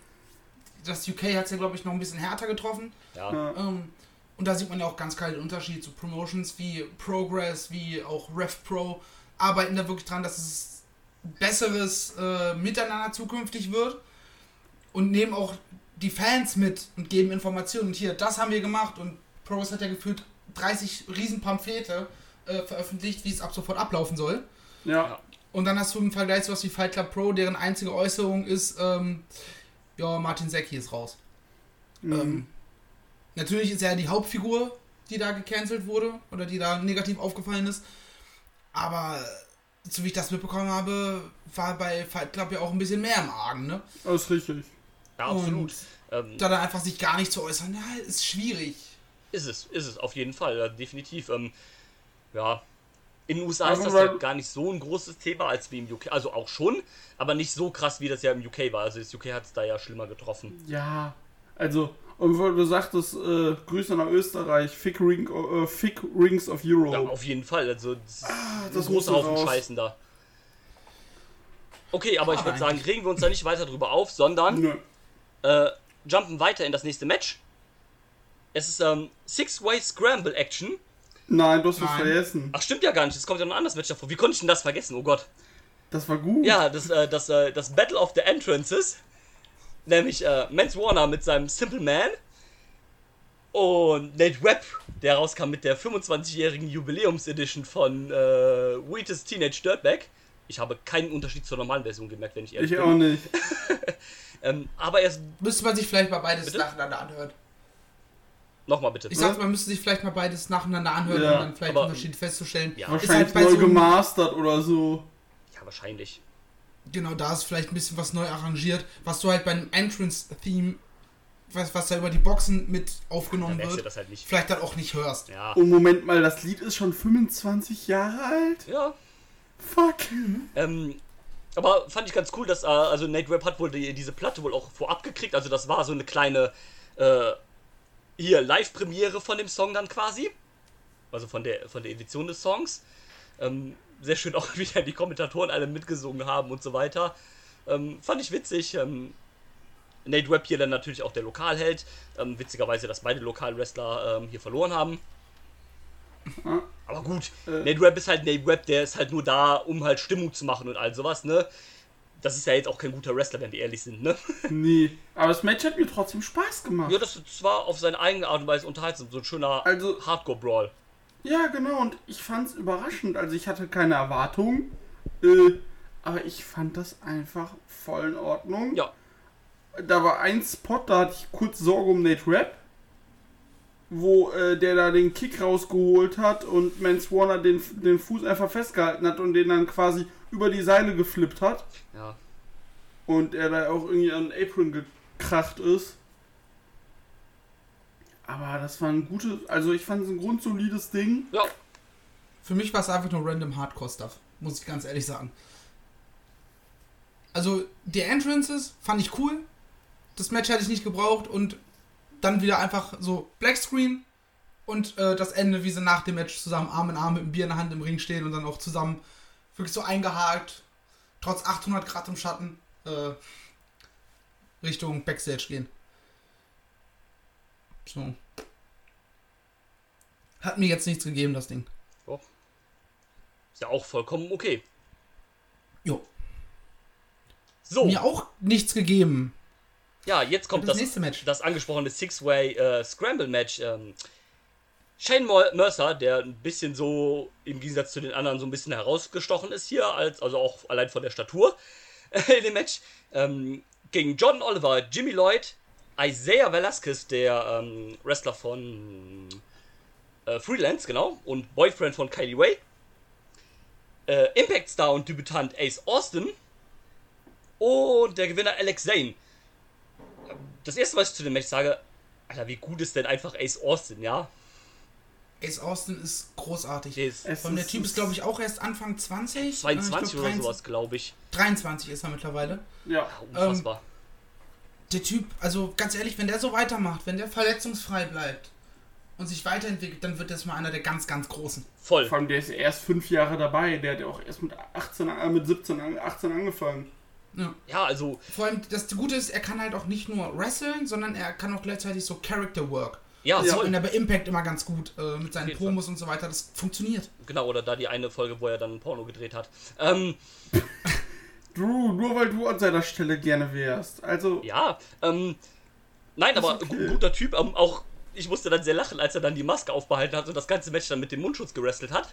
das UK hat es ja, glaube ich, noch ein bisschen härter getroffen. Ja. Ähm, und da sieht man ja auch ganz klar den Unterschied zu Promotions wie Progress, wie auch RevPro, arbeiten da wirklich dran, dass es besseres äh, Miteinander zukünftig wird und nehmen auch die Fans mit und geben Informationen. Und hier, das haben wir gemacht und Progress hat ja gefühlt 30 riesen Pamphlete äh, veröffentlicht, wie es ab sofort ablaufen soll. Ja. Und dann hast du im Vergleich sowas wie Fight Club Pro, deren einzige Äußerung ist, ähm, ja, Martin Secki ist raus. Mhm. Ähm, natürlich ist er die Hauptfigur, die da gecancelt wurde oder die da negativ aufgefallen ist. Aber so wie ich das mitbekommen habe, war bei Fight Club ja auch ein bisschen mehr im Argen, ne? Das ist richtig. ja absolut. Und Ähm, da dann einfach sich gar nicht zu äußern, ja, ist schwierig. Ist es, ist es, auf jeden Fall, ja, definitiv. Ähm, ja, In den USA ist das ja gar nicht so ein großes Thema als wie im UK. Also auch schon, aber nicht so krass, wie das ja im UK war. Also das UK hat es da ja schlimmer getroffen. Ja, also, und wo du sagtest, äh, Grüße nach Österreich, Fick, Ring, äh, Fick Rings of Ja, Europe. auf jeden Fall. Also das ist ein das großer Haufen raus. Scheißen da. Okay, aber ich Schade würde sagen, regen wir uns da nicht weiter drüber auf, sondern äh, jumpen weiter in das nächste Match. Es ist ähm, Six-Way Scramble Action. Nein, du hast was Nein. vergessen. Ach, stimmt ja gar nicht. Es kommt ja noch ein anderes Match davor. Wie konnte ich denn das vergessen? Oh Gott. Das war gut. Ja, das, äh, das, äh, das Battle of the Entrances. Nämlich äh, Mance Warner mit seinem Simple Man. Und Nate Webb, der rauskam mit der 25-jährigen Jubiläums-Edition von äh, Wheatus Teenage Dirtbag. Ich habe keinen Unterschied zur normalen Version gemerkt, wenn ich ehrlich Ich bin. auch nicht. Ähm, aber erst. Müsste man sich vielleicht mal beides Bitte? nacheinander anhören. Nochmal bitte. Ich sag, man müsste sich vielleicht mal beides nacheinander anhören, Ja, um dann vielleicht aber- Unterschiede festzustellen. Ja. Ist Wahrscheinlich halt neu so gemastert oder so. Ja, wahrscheinlich. Genau, da ist vielleicht ein bisschen was neu arrangiert, was du halt beim Entrance-Theme, was, was da über die Boxen mit aufgenommen du wird, das halt nicht. vielleicht dann auch nicht hörst. Ja. Und Moment mal, das Lied ist schon 25 Jahre alt? Ja. Fuck. Ähm, aber fand ich ganz cool, dass, äh, also Nate Webb hat wohl die, diese Platte wohl auch vorab gekriegt. Also das war so eine kleine, äh, hier Live-Premiere von dem Song dann quasi. Also von der, von der Edition des Songs. Ähm, sehr schön auch wieder die Kommentatoren alle mitgesungen haben und so weiter. Ähm, fand ich witzig. Ähm, Nate Webb hier dann natürlich auch der Lokalheld. Ähm, witzigerweise, dass beide Lokalwrestler ähm, hier verloren haben. Aber gut, Äh. Nate Webb ist halt Nate Webb, der ist halt nur da, um halt Stimmung zu machen und all sowas, ne? Das ist ja jetzt auch kein guter Wrestler, wenn wir ehrlich sind, ne? Nee. Aber das Match hat mir trotzdem Spaß gemacht. Ja, das, war auf seine eigene Art und Weise unterhaltsam, so ein schöner Also- Hardcore-Brawl. Ja, genau, und ich fand's überraschend. Also ich hatte keine Erwartungen, äh, aber ich fand das einfach voll in Ordnung. Ja, Da war ein Spot, da hatte ich kurz Sorge um Nate Rapp, wo äh, der da den Kick rausgeholt hat und Mance Warner den, den Fuß einfach festgehalten hat und den dann quasi über die Seile geflippt hat ja. und er da auch irgendwie an den Apron gekracht ist. Aber das war ein gutes, also ich fand es ein grundsolides Ding. Ja, Für mich war es einfach nur random Hardcore-Stuff, muss ich ganz ehrlich sagen. Also, die Entrances fand ich cool. Das Match hätte ich nicht gebraucht und dann wieder einfach so Blackscreen und äh, das Ende, wie sie nach dem Match zusammen Arm in Arm mit dem Bier in der Hand im Ring stehen und dann auch zusammen wirklich so eingehakt, trotz 800 Grad im Schatten, äh, Richtung Backstage gehen. So. Hat mir jetzt nichts gegeben, das Ding. ist ja auch vollkommen okay. Jo. So, Mir auch nichts gegeben. ja, jetzt kommt Das das, nächste Match. das angesprochene Six-Way äh, Scramble-Match. Ähm, Shane Mer- Mercer, der ein bisschen so im Gegensatz zu den anderen so ein bisschen herausgestochen ist hier, als, also auch allein von der Statur in dem Match, ähm, gegen Jordan Oliver, Jimmy Lloyd, Isaiah Velasquez, der ähm, Wrestler von äh, Freelance, genau, und Boyfriend von Kylie Way, äh, Impact Star und Debütant Ace Austin und der Gewinner Alex Zane. Das erste, was ich zu dem Match sage, Alter, wie gut ist denn einfach Ace Austin, ja? Ace Austin ist großartig. Der ist Von der Typ ist, glaube ich, auch erst Anfang 20. Äh, ich 22 glaub, oder 23 sowas, glaube ich. 23 ist er mittlerweile. Ja. Unfassbar. Der Typ, also ganz ehrlich, wenn der so weitermacht, wenn der verletzungsfrei bleibt und sich weiterentwickelt, dann wird das mal einer der ganz, ganz Großen. Voll. Vor allem, der ist erst fünf Jahre dabei. Der hat ja auch erst mit 18, äh, mit 17, an- 18 angefangen. Ja. Ja, also, Vor allem, das Gute ist, er kann halt auch nicht nur wresteln, sondern er kann auch gleichzeitig so Character Work. Ja, Das ist voll. in der bei Impact immer ganz gut äh, mit seinen Promos und so weiter. Das funktioniert. Genau, oder da die eine Folge, wo er dann ein Porno gedreht hat. Ähm, Drew, nur weil du an seiner Stelle gerne wärst. Also, ja, ähm, nein, aber okay. gu guter Typ. Ähm, auch, ich musste dann sehr lachen, als er dann die Maske aufbehalten hat und das ganze Match dann mit dem Mundschutz gewrestelt hat.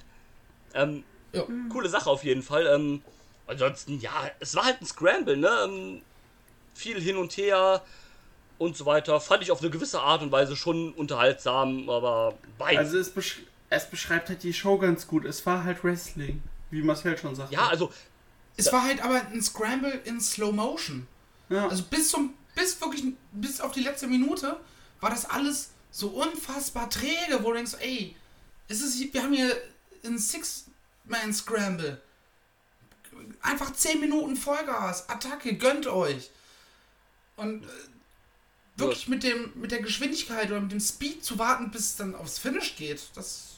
Ähm, Ja. coole Sache auf jeden Fall. Ähm, ansonsten, ja, es war halt ein Scramble, ne? Ähm, viel hin und her und so weiter. Fand ich auf eine gewisse Art und Weise schon unterhaltsam, aber bei. also es, besch es beschreibt halt die Show ganz gut. Es war halt Wrestling, wie Marcel schon sagte. ja, also, Es war halt aber ein Scramble in Slow Motion. ja. Also bis zum, bis wirklich, bis auf die letzte Minute war das alles so unfassbar träge, wo du denkst, ey, es ist, wir haben hier ein Six, Man Scramble. Einfach 10 Minuten Vollgas, Attacke, gönnt euch. Und äh, wirklich mit, dem, mit der Geschwindigkeit oder mit dem Speed zu warten, bis es dann aufs Finish geht, das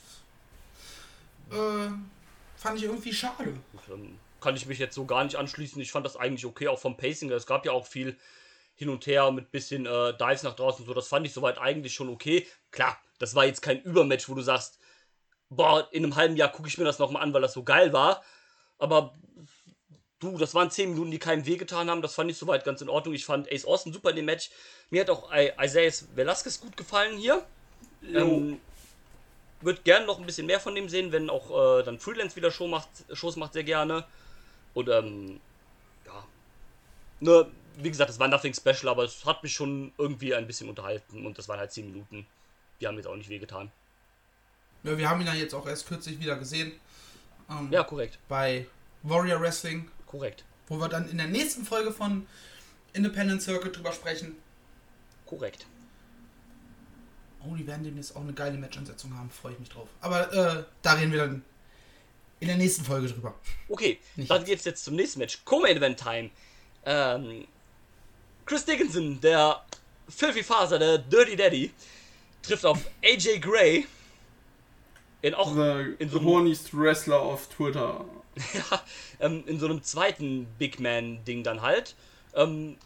äh, fand ich irgendwie schade. Ähm, kann ich mich jetzt so gar nicht anschließen. Ich fand das eigentlich okay, auch vom Pacing. Es gab ja auch viel hin und her mit bisschen äh, Dives nach draußen und so. Das fand ich soweit eigentlich schon okay. Klar, das war jetzt kein Übermatch, wo du sagst, boah, in einem halben Jahr gucke ich mir das nochmal an, weil das so geil war. Aber du, das waren 10 Minuten, die keinem wehgetan haben. Das fand ich soweit ganz in Ordnung. Ich fand Ace Austin super in dem Match. Mir hat auch I Isaiah Velasquez gut gefallen hier. Ähm, würde gerne noch ein bisschen mehr von dem sehen, wenn auch äh, dann Freelance wieder Show macht, Shows macht sehr gerne. Und ähm, ja. Ne, wie gesagt, es war nothing special, aber es hat mich schon irgendwie ein bisschen unterhalten und das waren halt 10 Minuten. Die haben jetzt auch nicht wehgetan. Ja, wir haben ihn ja jetzt auch erst kürzlich wieder gesehen. Ähm, Ja, korrekt. Bei Warrior Wrestling, Korrekt. wo wir dann in der nächsten Folge von Independent Circuit drüber sprechen. Korrekt. Oh, die werden demnächst auch eine geile Match-Ansetzung haben, freue ich mich drauf. Aber äh, da reden wir dann in der nächsten Folge drüber. Okay, Nicht dann geht's jetzt zum nächsten Match. Co-Main Event Time. Ähm, Chris Dickinson, der Filthy Faser, der Dirty Daddy, trifft auf AJ Gray. In auch The in so horniest Wrestler auf Twitter. Ja, ähm, in so einem zweiten Big Man-Ding dann halt. Ähm,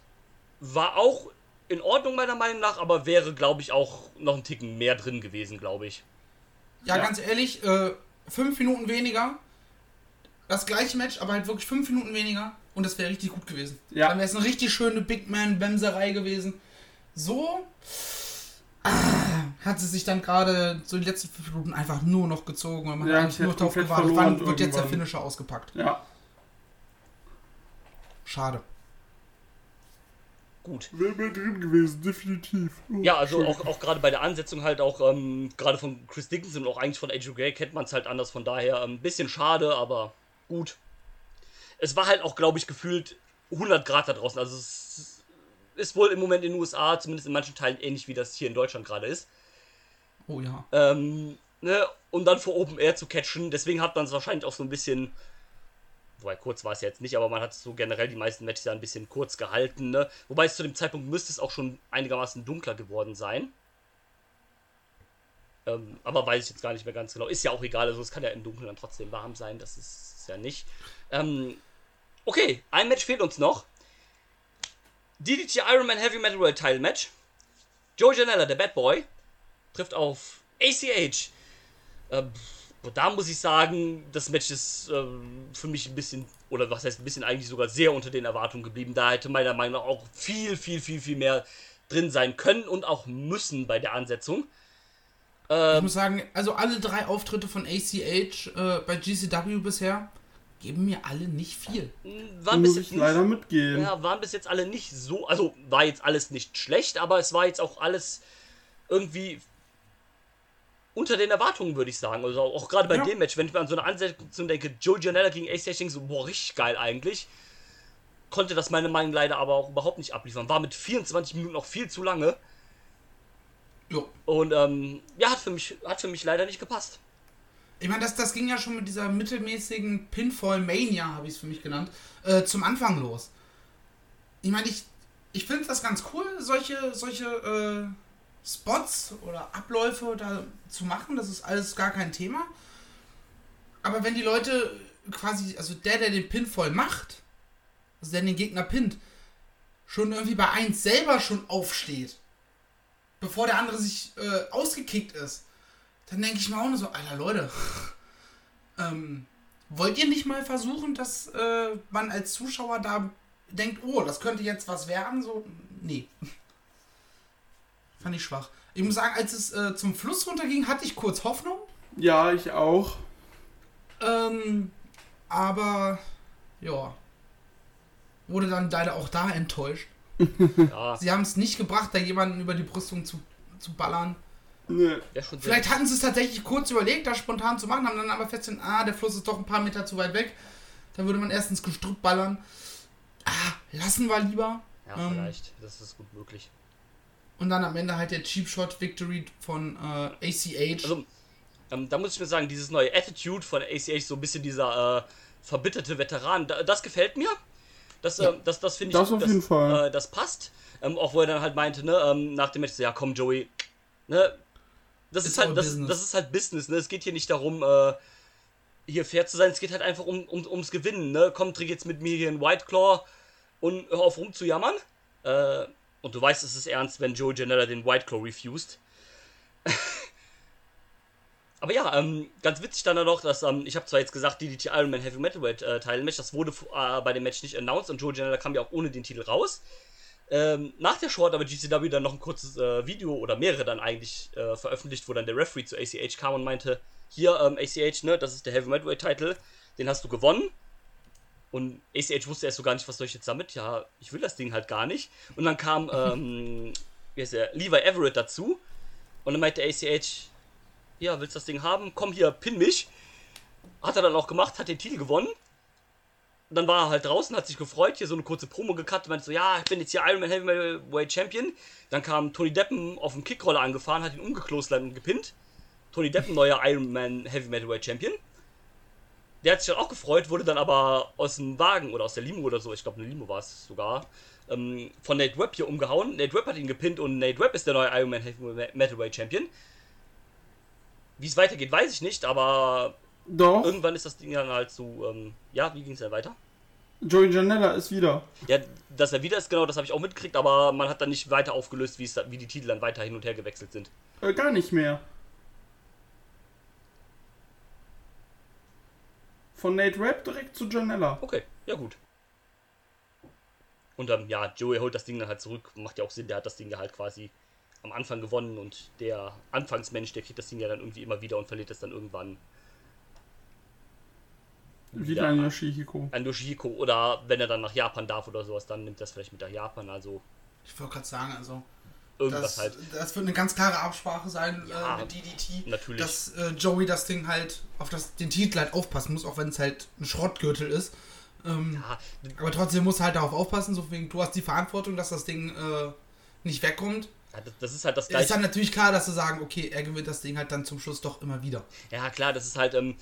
war auch in Ordnung meiner Meinung nach, aber wäre, glaube ich, auch noch ein Ticken mehr drin gewesen, glaube ich. Ja, Ja. ganz ehrlich, äh, fünf Minuten weniger. Das gleiche Match, aber halt wirklich fünf Minuten weniger. Und das wäre richtig gut gewesen. Ja. Dann wäre es eine richtig schöne Big Man-Bemserei gewesen. So ah, hat sie sich dann gerade so die letzten fünf Minuten einfach nur noch gezogen, weil man Ja, hat eigentlich nur darauf komplett gewartet, wann wird jetzt der. Finisher ausgepackt. Ja. Schade. Gut. Wäre mehr drin gewesen, definitiv. Oh, Ja, also schön. auch, auch gerade bei der Ansetzung halt auch, ähm, gerade von Chris Dickinson und auch eigentlich von AJ Gray kennt man es halt anders, von daher ein bisschen schade, aber gut. Es war halt auch, glaube ich, gefühlt 100 Grad da draußen, also es ist wohl im Moment in den USA, zumindest in manchen Teilen, ähnlich wie das hier in Deutschland gerade ist. Oh ja. Ähm, ne, um dann vor Open Air zu catchen. Deswegen hat man es wahrscheinlich auch so ein bisschen. Wobei kurz war es jetzt nicht, aber man hat so generell die meisten Matches ja ein bisschen kurz gehalten. Ne? Wobei es zu dem Zeitpunkt müsste es auch schon einigermaßen dunkler geworden sein. Ähm, aber weiß ich jetzt gar nicht mehr ganz genau. Ist ja auch egal, also es kann ja im Dunkeln dann trotzdem warm sein, das ist, ist ja nicht. Ähm, okay, ein Match fehlt uns noch. DDT Ironman Heavy Metal World Title Match. Joe Janella, der Bad Boy, trifft auf ACH. Ähm, da muss ich sagen, das Match ist ähm, für mich ein bisschen, oder was heißt ein bisschen eigentlich sogar sehr unter den Erwartungen geblieben. Da hätte meiner Meinung nach auch viel, viel, viel, viel mehr drin sein können und auch müssen bei der Ansetzung. Ich muss sagen, also alle drei Auftritte von ACH äh, bei GCW bisher geben mir alle nicht viel. Waren muss bis ich jetzt leider nicht, mitgehen. ja, waren bis jetzt alle nicht so, also war jetzt alles nicht schlecht, aber es war jetzt auch alles irgendwie unter den Erwartungen, würde ich sagen. Also auch gerade bei Ja. dem Match, wenn ich mir an so eine Ansetzung denke, Joe Janella gegen denke ich so, boah, richtig geil eigentlich. Konnte das meiner Meinung leider aber auch überhaupt nicht abliefern. War mit 24 Minuten auch viel zu lange. Jo. Und ähm, ja, hat für, mich, hat für mich leider nicht gepasst. Ich meine, das, das ging ja schon mit dieser mittelmäßigen Pinfall Mania, habe ich es für mich genannt, äh, zum Anfang los. Ich meine, ich, ich finde das ganz cool, solche, solche äh, Spots oder Abläufe da zu machen. Das ist alles gar kein Thema. Aber wenn die Leute quasi, also der, der den Pinfall macht, also der den Gegner pinnt, schon irgendwie bei 1 selber schon aufsteht, bevor der andere sich äh, ausgekickt ist, dann denke ich mir auch nur so, Alter Leute, ähm, wollt ihr nicht mal versuchen, dass äh, man als Zuschauer da denkt, oh, das könnte jetzt was werden? So, nee. Fand ich schwach. Ich muss sagen, als es äh, zum Fluss runterging, hatte ich kurz Hoffnung. Ja, ich auch. Ähm, aber ja, wurde dann leider auch da enttäuscht. Ja, Sie haben es nicht gebracht, da jemanden über die Brüstung zu, zu ballern. Ne, schon sehr Vielleicht hatten sie es tatsächlich kurz überlegt, das spontan zu machen, haben dann aber festgestellt, ah, der Fluss ist doch ein paar Meter zu weit weg. Da würde man erst ins Gestrüpp ballern. Ah, lassen wir lieber. Ja, Ähm, vielleicht. Das ist gut möglich. Und dann am Ende halt der Cheap Shot Victory von äh, ACH. Also, Ähm, da muss ich mir sagen, dieses neue Attitude von ACH, so ein bisschen dieser äh, verbitterte Veteran, da, das gefällt mir. Das, äh, das, das finde ich, Das auf jeden Fall. Äh, das passt. Ähm, auch wo er dann halt meinte, ne, ähm, nach dem Match, so, ja komm Joey, ne, das ist, halt, das, business. das ist halt Business, ne, es geht hier nicht darum, äh, hier fair zu sein, es geht halt einfach um, um, ums Gewinnen, ne, komm, trink jetzt mit mir hier einen White Claw und hör auf rumzujammern. Äh, und du weißt, es ist ernst, wenn Joey Janela den White Claw refused. Aber ja, ähm, ganz witzig dann noch, dass, ähm, ich habe zwar jetzt gesagt, DDT Iron Man Heavy Metalweight äh, Title Match, das wurde äh, bei dem Match nicht announced und Joe Janela kam ja auch ohne den Titel raus. Ähm, nach der Show hat aber GCW dann noch ein kurzes äh, Video oder mehrere dann eigentlich äh, veröffentlicht, wo dann der Referee zu ACH kam und meinte, hier ähm, ACH, ne, das ist der Heavy Metalweight Title, den hast du gewonnen. Und ACH wusste erst so gar nicht, was soll ich jetzt damit? Ja, ich will das Ding halt gar nicht. Und dann kam, ähm, wie heißt der, Levi Everett dazu. Und dann meinte ACH, ja, willst du das Ding haben? Komm hier, pin mich. Hat er dann auch gemacht, hat den Titel gewonnen. Dann war er halt draußen, hat sich gefreut, hier so eine kurze Promo gekattet, meinte so, ja, ich bin jetzt hier Ironman Heavyweight Champion. Dann kam Tony Deppen auf dem Kickroller angefahren, hat ihn umgeklostert und gepinnt. Tony Deppen, neuer Ironman Heavy Metalweight Champion. Der hat sich dann auch gefreut, wurde dann aber aus dem Wagen oder aus der Limo oder so, ich glaube eine Limo war es sogar, ähm, von Nate Webb hier umgehauen. Nate Webb hat ihn gepinnt und Nate Webb ist der neue Ironman Heavy Metalweight Champion. Wie es weitergeht, weiß ich nicht, aber Doch, irgendwann ist das Ding dann halt so, ähm, ja, wie ging es dann weiter? Joey Janella ist wieder. Ja, dass er wieder ist, genau, das habe ich auch mitgekriegt, aber man hat dann nicht weiter aufgelöst, wie die Titel dann weiter hin und her gewechselt sind. Äh, gar nicht mehr. Von Nate Rapp direkt zu Janella. Okay, ja gut. Und ähm, ja, Joey holt das Ding dann halt zurück, macht ja auch Sinn, der hat das Ding ja halt quasi am Anfang gewonnen und der Anfangsmensch, der kriegt das Ding ja dann irgendwie immer wieder und verliert es dann irgendwann Wieder an Yoshihiko. an Yoshihiko oder wenn er dann nach Japan darf oder sowas, dann nimmt das vielleicht mit nach Japan, also Ich wollte gerade sagen, also irgendwas das, halt. das wird eine ganz klare Absprache sein Ja, äh, mit DDT. natürlich. Dass äh, Joey das Ding halt auf das, den Titel halt aufpassen muss, auch wenn es halt ein Schrottgürtel ist. Ähm, Ja, Aber trotzdem muss er halt darauf aufpassen, so wegen, du hast die Verantwortung, dass das Ding äh, nicht wegkommt. ja, das- ist halt das Ist gleiche. dann natürlich klar, dass sie sagen, okay, er gewinnt das Ding halt dann zum Schluss doch immer wieder. Ja, klar, das ist halt, ähm,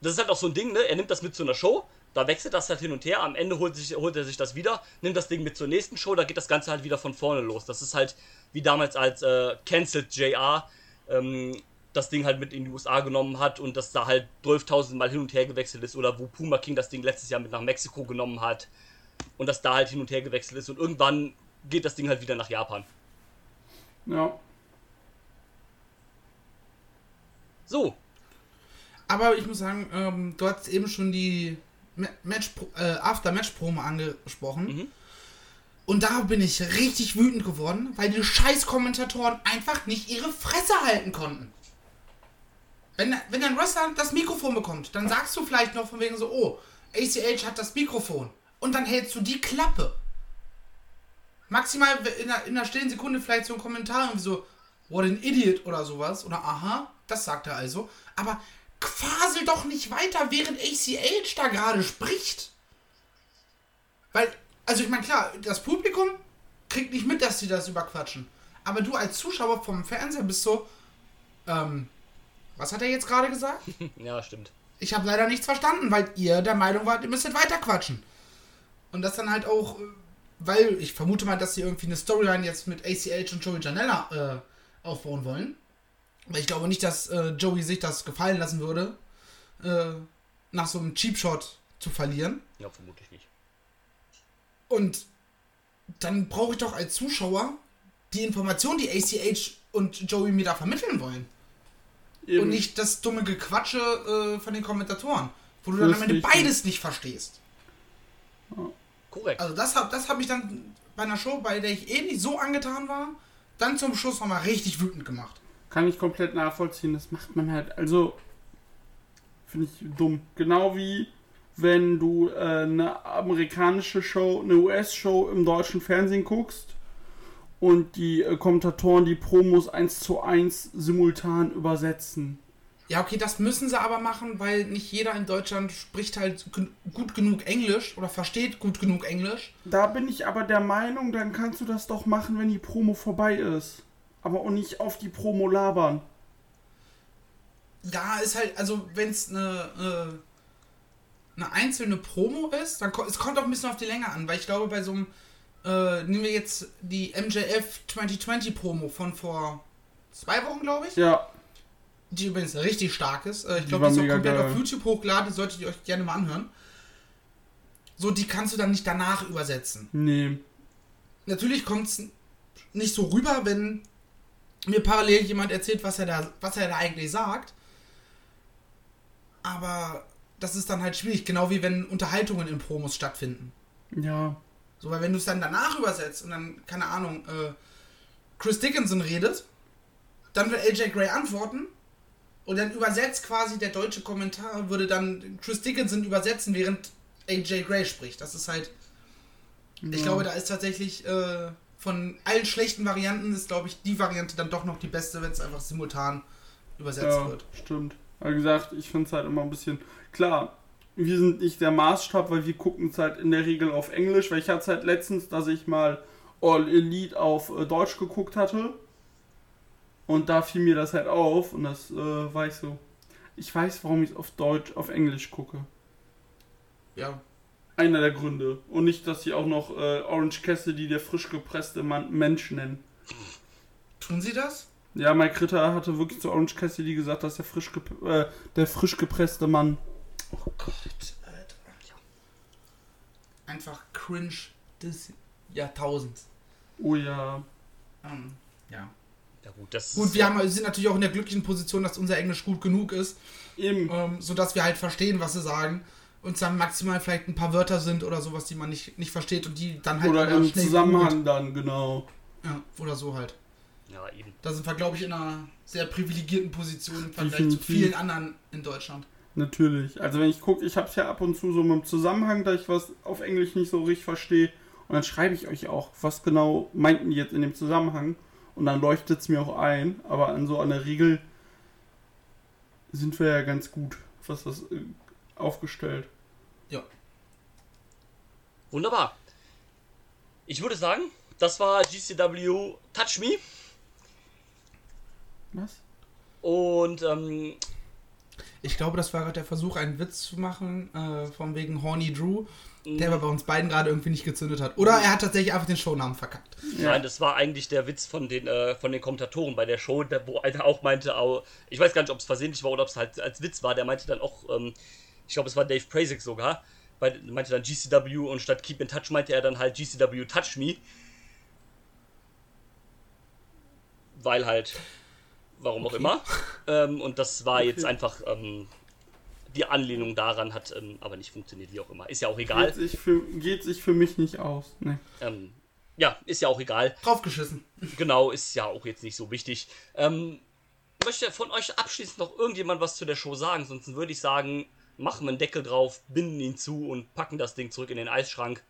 das ist halt auch so ein Ding, ne? Er nimmt das mit zu einer Show, da wechselt das halt hin und her, am Ende holt, sich, holt er sich das wieder, nimmt das Ding mit zur nächsten Show, da geht das Ganze halt wieder von vorne los. Das ist halt wie damals als äh, Cancelled JR ähm, das Ding halt mit in die USA genommen hat und das da halt 12.000 Mal hin und her gewechselt ist oder wo Puma King das Ding letztes Jahr mit nach Mexiko genommen hat und das da halt hin und her gewechselt ist und irgendwann geht das Ding halt wieder nach Japan. Ja. So, Aber ich muss sagen, ähm, du hast eben schon die Match, äh, After-Match-Promo angesprochen. Mhm. Und da bin ich richtig wütend geworden, weil die scheiß Kommentatoren einfach nicht ihre Fresse halten konnten. Wenn, wenn ein Wrestler das Mikrofon bekommt, dann sagst du vielleicht noch von wegen so, oh, ACH hat das Mikrofon. Und dann hältst du die Klappe. Maximal in einer, in einer stillen Sekunde vielleicht so ein Kommentar irgendwie so, what an idiot oder sowas. Oder aha, das sagt er also. Aber quasel doch nicht weiter, während ACH da gerade spricht. Weil, also ich meine, klar, das Publikum kriegt nicht mit, dass sie das überquatschen. Aber du als Zuschauer vom Fernseher bist so, ähm, was hat er jetzt gerade gesagt? ja, stimmt. Ich habe leider nichts verstanden, weil ihr der Meinung wart, ihr müsstet weiter quatschen. Und das dann halt auch, weil ich vermute mal, dass sie irgendwie eine Storyline jetzt mit ACH und Joey Janella äh, aufbauen wollen. Weil ich glaube nicht, dass äh, Joey sich das gefallen lassen würde, äh, nach so einem Cheap Shot zu verlieren. Ja, vermutlich nicht. Und dann brauche ich doch als Zuschauer die Information, die ACH und Joey mir da vermitteln wollen. Eben. Und nicht das dumme Gequatsche äh, von den Kommentatoren. Wo du Das dann am Ende beides nicht verstehst. Korrekt. Also das habe das hab ich dann bei einer Show, bei der ich eh nicht so angetan war, dann zum Schluss nochmal richtig wütend gemacht. Kann ich komplett nachvollziehen. Das macht man halt. Also. Finde ich dumm. Genau wie wenn du äh, eine amerikanische Show, eine US-Show im deutschen Fernsehen guckst und die äh, Kommentatoren die Promos eins zu eins simultan übersetzen. Ja, okay, das müssen sie aber machen, weil nicht jeder in Deutschland spricht halt gut genug Englisch oder versteht gut genug Englisch. Da bin ich aber der Meinung, dann kannst du das doch machen, wenn die Promo vorbei ist. Aber auch nicht auf die Promo labern. Ja, ist halt, also wenn es eine, äh, eine einzelne Promo ist, dann kommt es kommt auch ein bisschen auf die Länge an, weil ich glaube, bei so einem, äh, nehmen wir jetzt die MJF 2020 Promo von vor zwei Wochen, glaube ich, Ja, die übrigens richtig stark ist. Äh, ich glaube, die ist auch komplett geil. auf YouTube hochgeladen, solltet ihr euch gerne mal anhören. So, die kannst du dann nicht danach übersetzen. nee. Natürlich kommt es nicht so rüber, wenn mir parallel jemand erzählt, was er da, was er da eigentlich sagt. Aber das ist dann halt schwierig, genau wie wenn Unterhaltungen in Promos stattfinden. Ja. So, weil wenn du es dann danach übersetzt und dann, keine Ahnung, äh, Chris Dickinson redet, dann wird AJ Gray antworten und dann übersetzt quasi der deutsche Kommentar, würde dann Chris Dickinson übersetzen, während AJ Gray spricht. Das ist halt, ich Ja. glaube, da ist tatsächlich äh, von allen schlechten Varianten ist, glaube ich, die Variante dann doch noch die beste, wenn es einfach simultan übersetzt Ja, wird. stimmt. Aber wie gesagt, ich finde es halt immer ein bisschen. Klar, wir sind nicht der Maßstab, weil wir gucken es halt in der Regel auf Englisch, weil ich hatte es halt letztens, dass ich mal All Elite auf äh, Deutsch geguckt hatte. Und da fiel mir das halt auf und das äh, war ich so. Ich weiß, warum ich es auf Deutsch, auf Englisch gucke. Ja. Einer der Gründe. Und nicht, dass sie auch noch äh, Orange Cassidy der frisch gepresste Mann, Mensch nennen. Tun sie das? Ja, Mike Ritter hatte wirklich zu Orange Cassidy gesagt, dass der frisch, gep äh, der frisch gepresste Mann. Oh Gott, Alter. Einfach cringe des Jahrtausends. Oh ja. Ähm, ja. Ja gut, das Gut, wir haben, sind natürlich auch in der glücklichen Position, dass unser Englisch gut genug ist, Eben. ähm, sodass wir halt verstehen, was sie sagen. Und dann maximal vielleicht ein paar Wörter sind oder sowas, die man nicht, nicht versteht und die dann halt Oder im Zusammenhang dann, genau. Ja, oder so halt. ja eben. Da sind wir, glaube ich, in einer sehr privilegierten Position im Vergleich Definitiv. zu vielen anderen in Deutschland. Natürlich. Also wenn ich gucke, ich habe es ja ab und zu so mit dem Zusammenhang, da ich was auf Englisch nicht so richtig verstehe. Und dann schreibe ich euch auch, was genau meinten die jetzt in dem Zusammenhang. Und dann leuchtet es mir auch ein. Aber an so einer Regel sind wir ja ganz gut, was das äh, aufgestellt. Wunderbar. Ich würde sagen, das war GCW Touch Me. Was? Und ähm, Ich glaube, das war gerade der Versuch, einen Witz zu machen, äh, von wegen Horny Drew, der aber bei uns beiden gerade irgendwie nicht gezündet hat. Oder er hat tatsächlich einfach den Shownamen verkackt. Ja. Nein, das war eigentlich der Witz von den, äh, von den Kommentatoren bei der Show, der, wo einer auch meinte, ich weiß gar nicht, ob es versehentlich war oder ob es halt als Witz war, der meinte dann auch, ähm, ich glaube, es war Dave Prasik sogar, bei, meinte dann GCW und statt Keep in Touch meinte er dann halt GCW Touch Me. Weil halt, warum auch immer. Ähm, und das war jetzt einfach, ähm, die Anlehnung daran hat ähm, aber nicht funktioniert, wie auch immer. Ist ja auch egal. Geht sich, für, geht sich für mich nicht aus. Nee. Ähm, ja, ist ja auch egal. Draufgeschissen. Genau, ist ja auch jetzt nicht so wichtig. Ähm, möchte von euch abschließend noch irgendjemand was zu der Show sagen? Sonst würde ich sagen, machen wir einen Deckel drauf, binden ihn zu und packen das Ding zurück in den Eisschrank.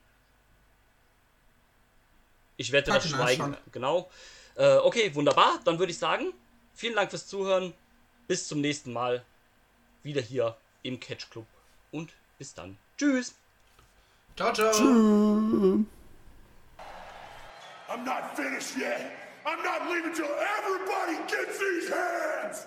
Ich wette das Schweigen. Genau. Äh, okay, wunderbar. Dann würde ich sagen, vielen Dank fürs Zuhören. Bis zum nächsten Mal. Wieder hier im Catch Club. Und bis dann. Tschüss. Ciao, ciao. I'm not finished yet. I'm not leaving till everybody gets these hands.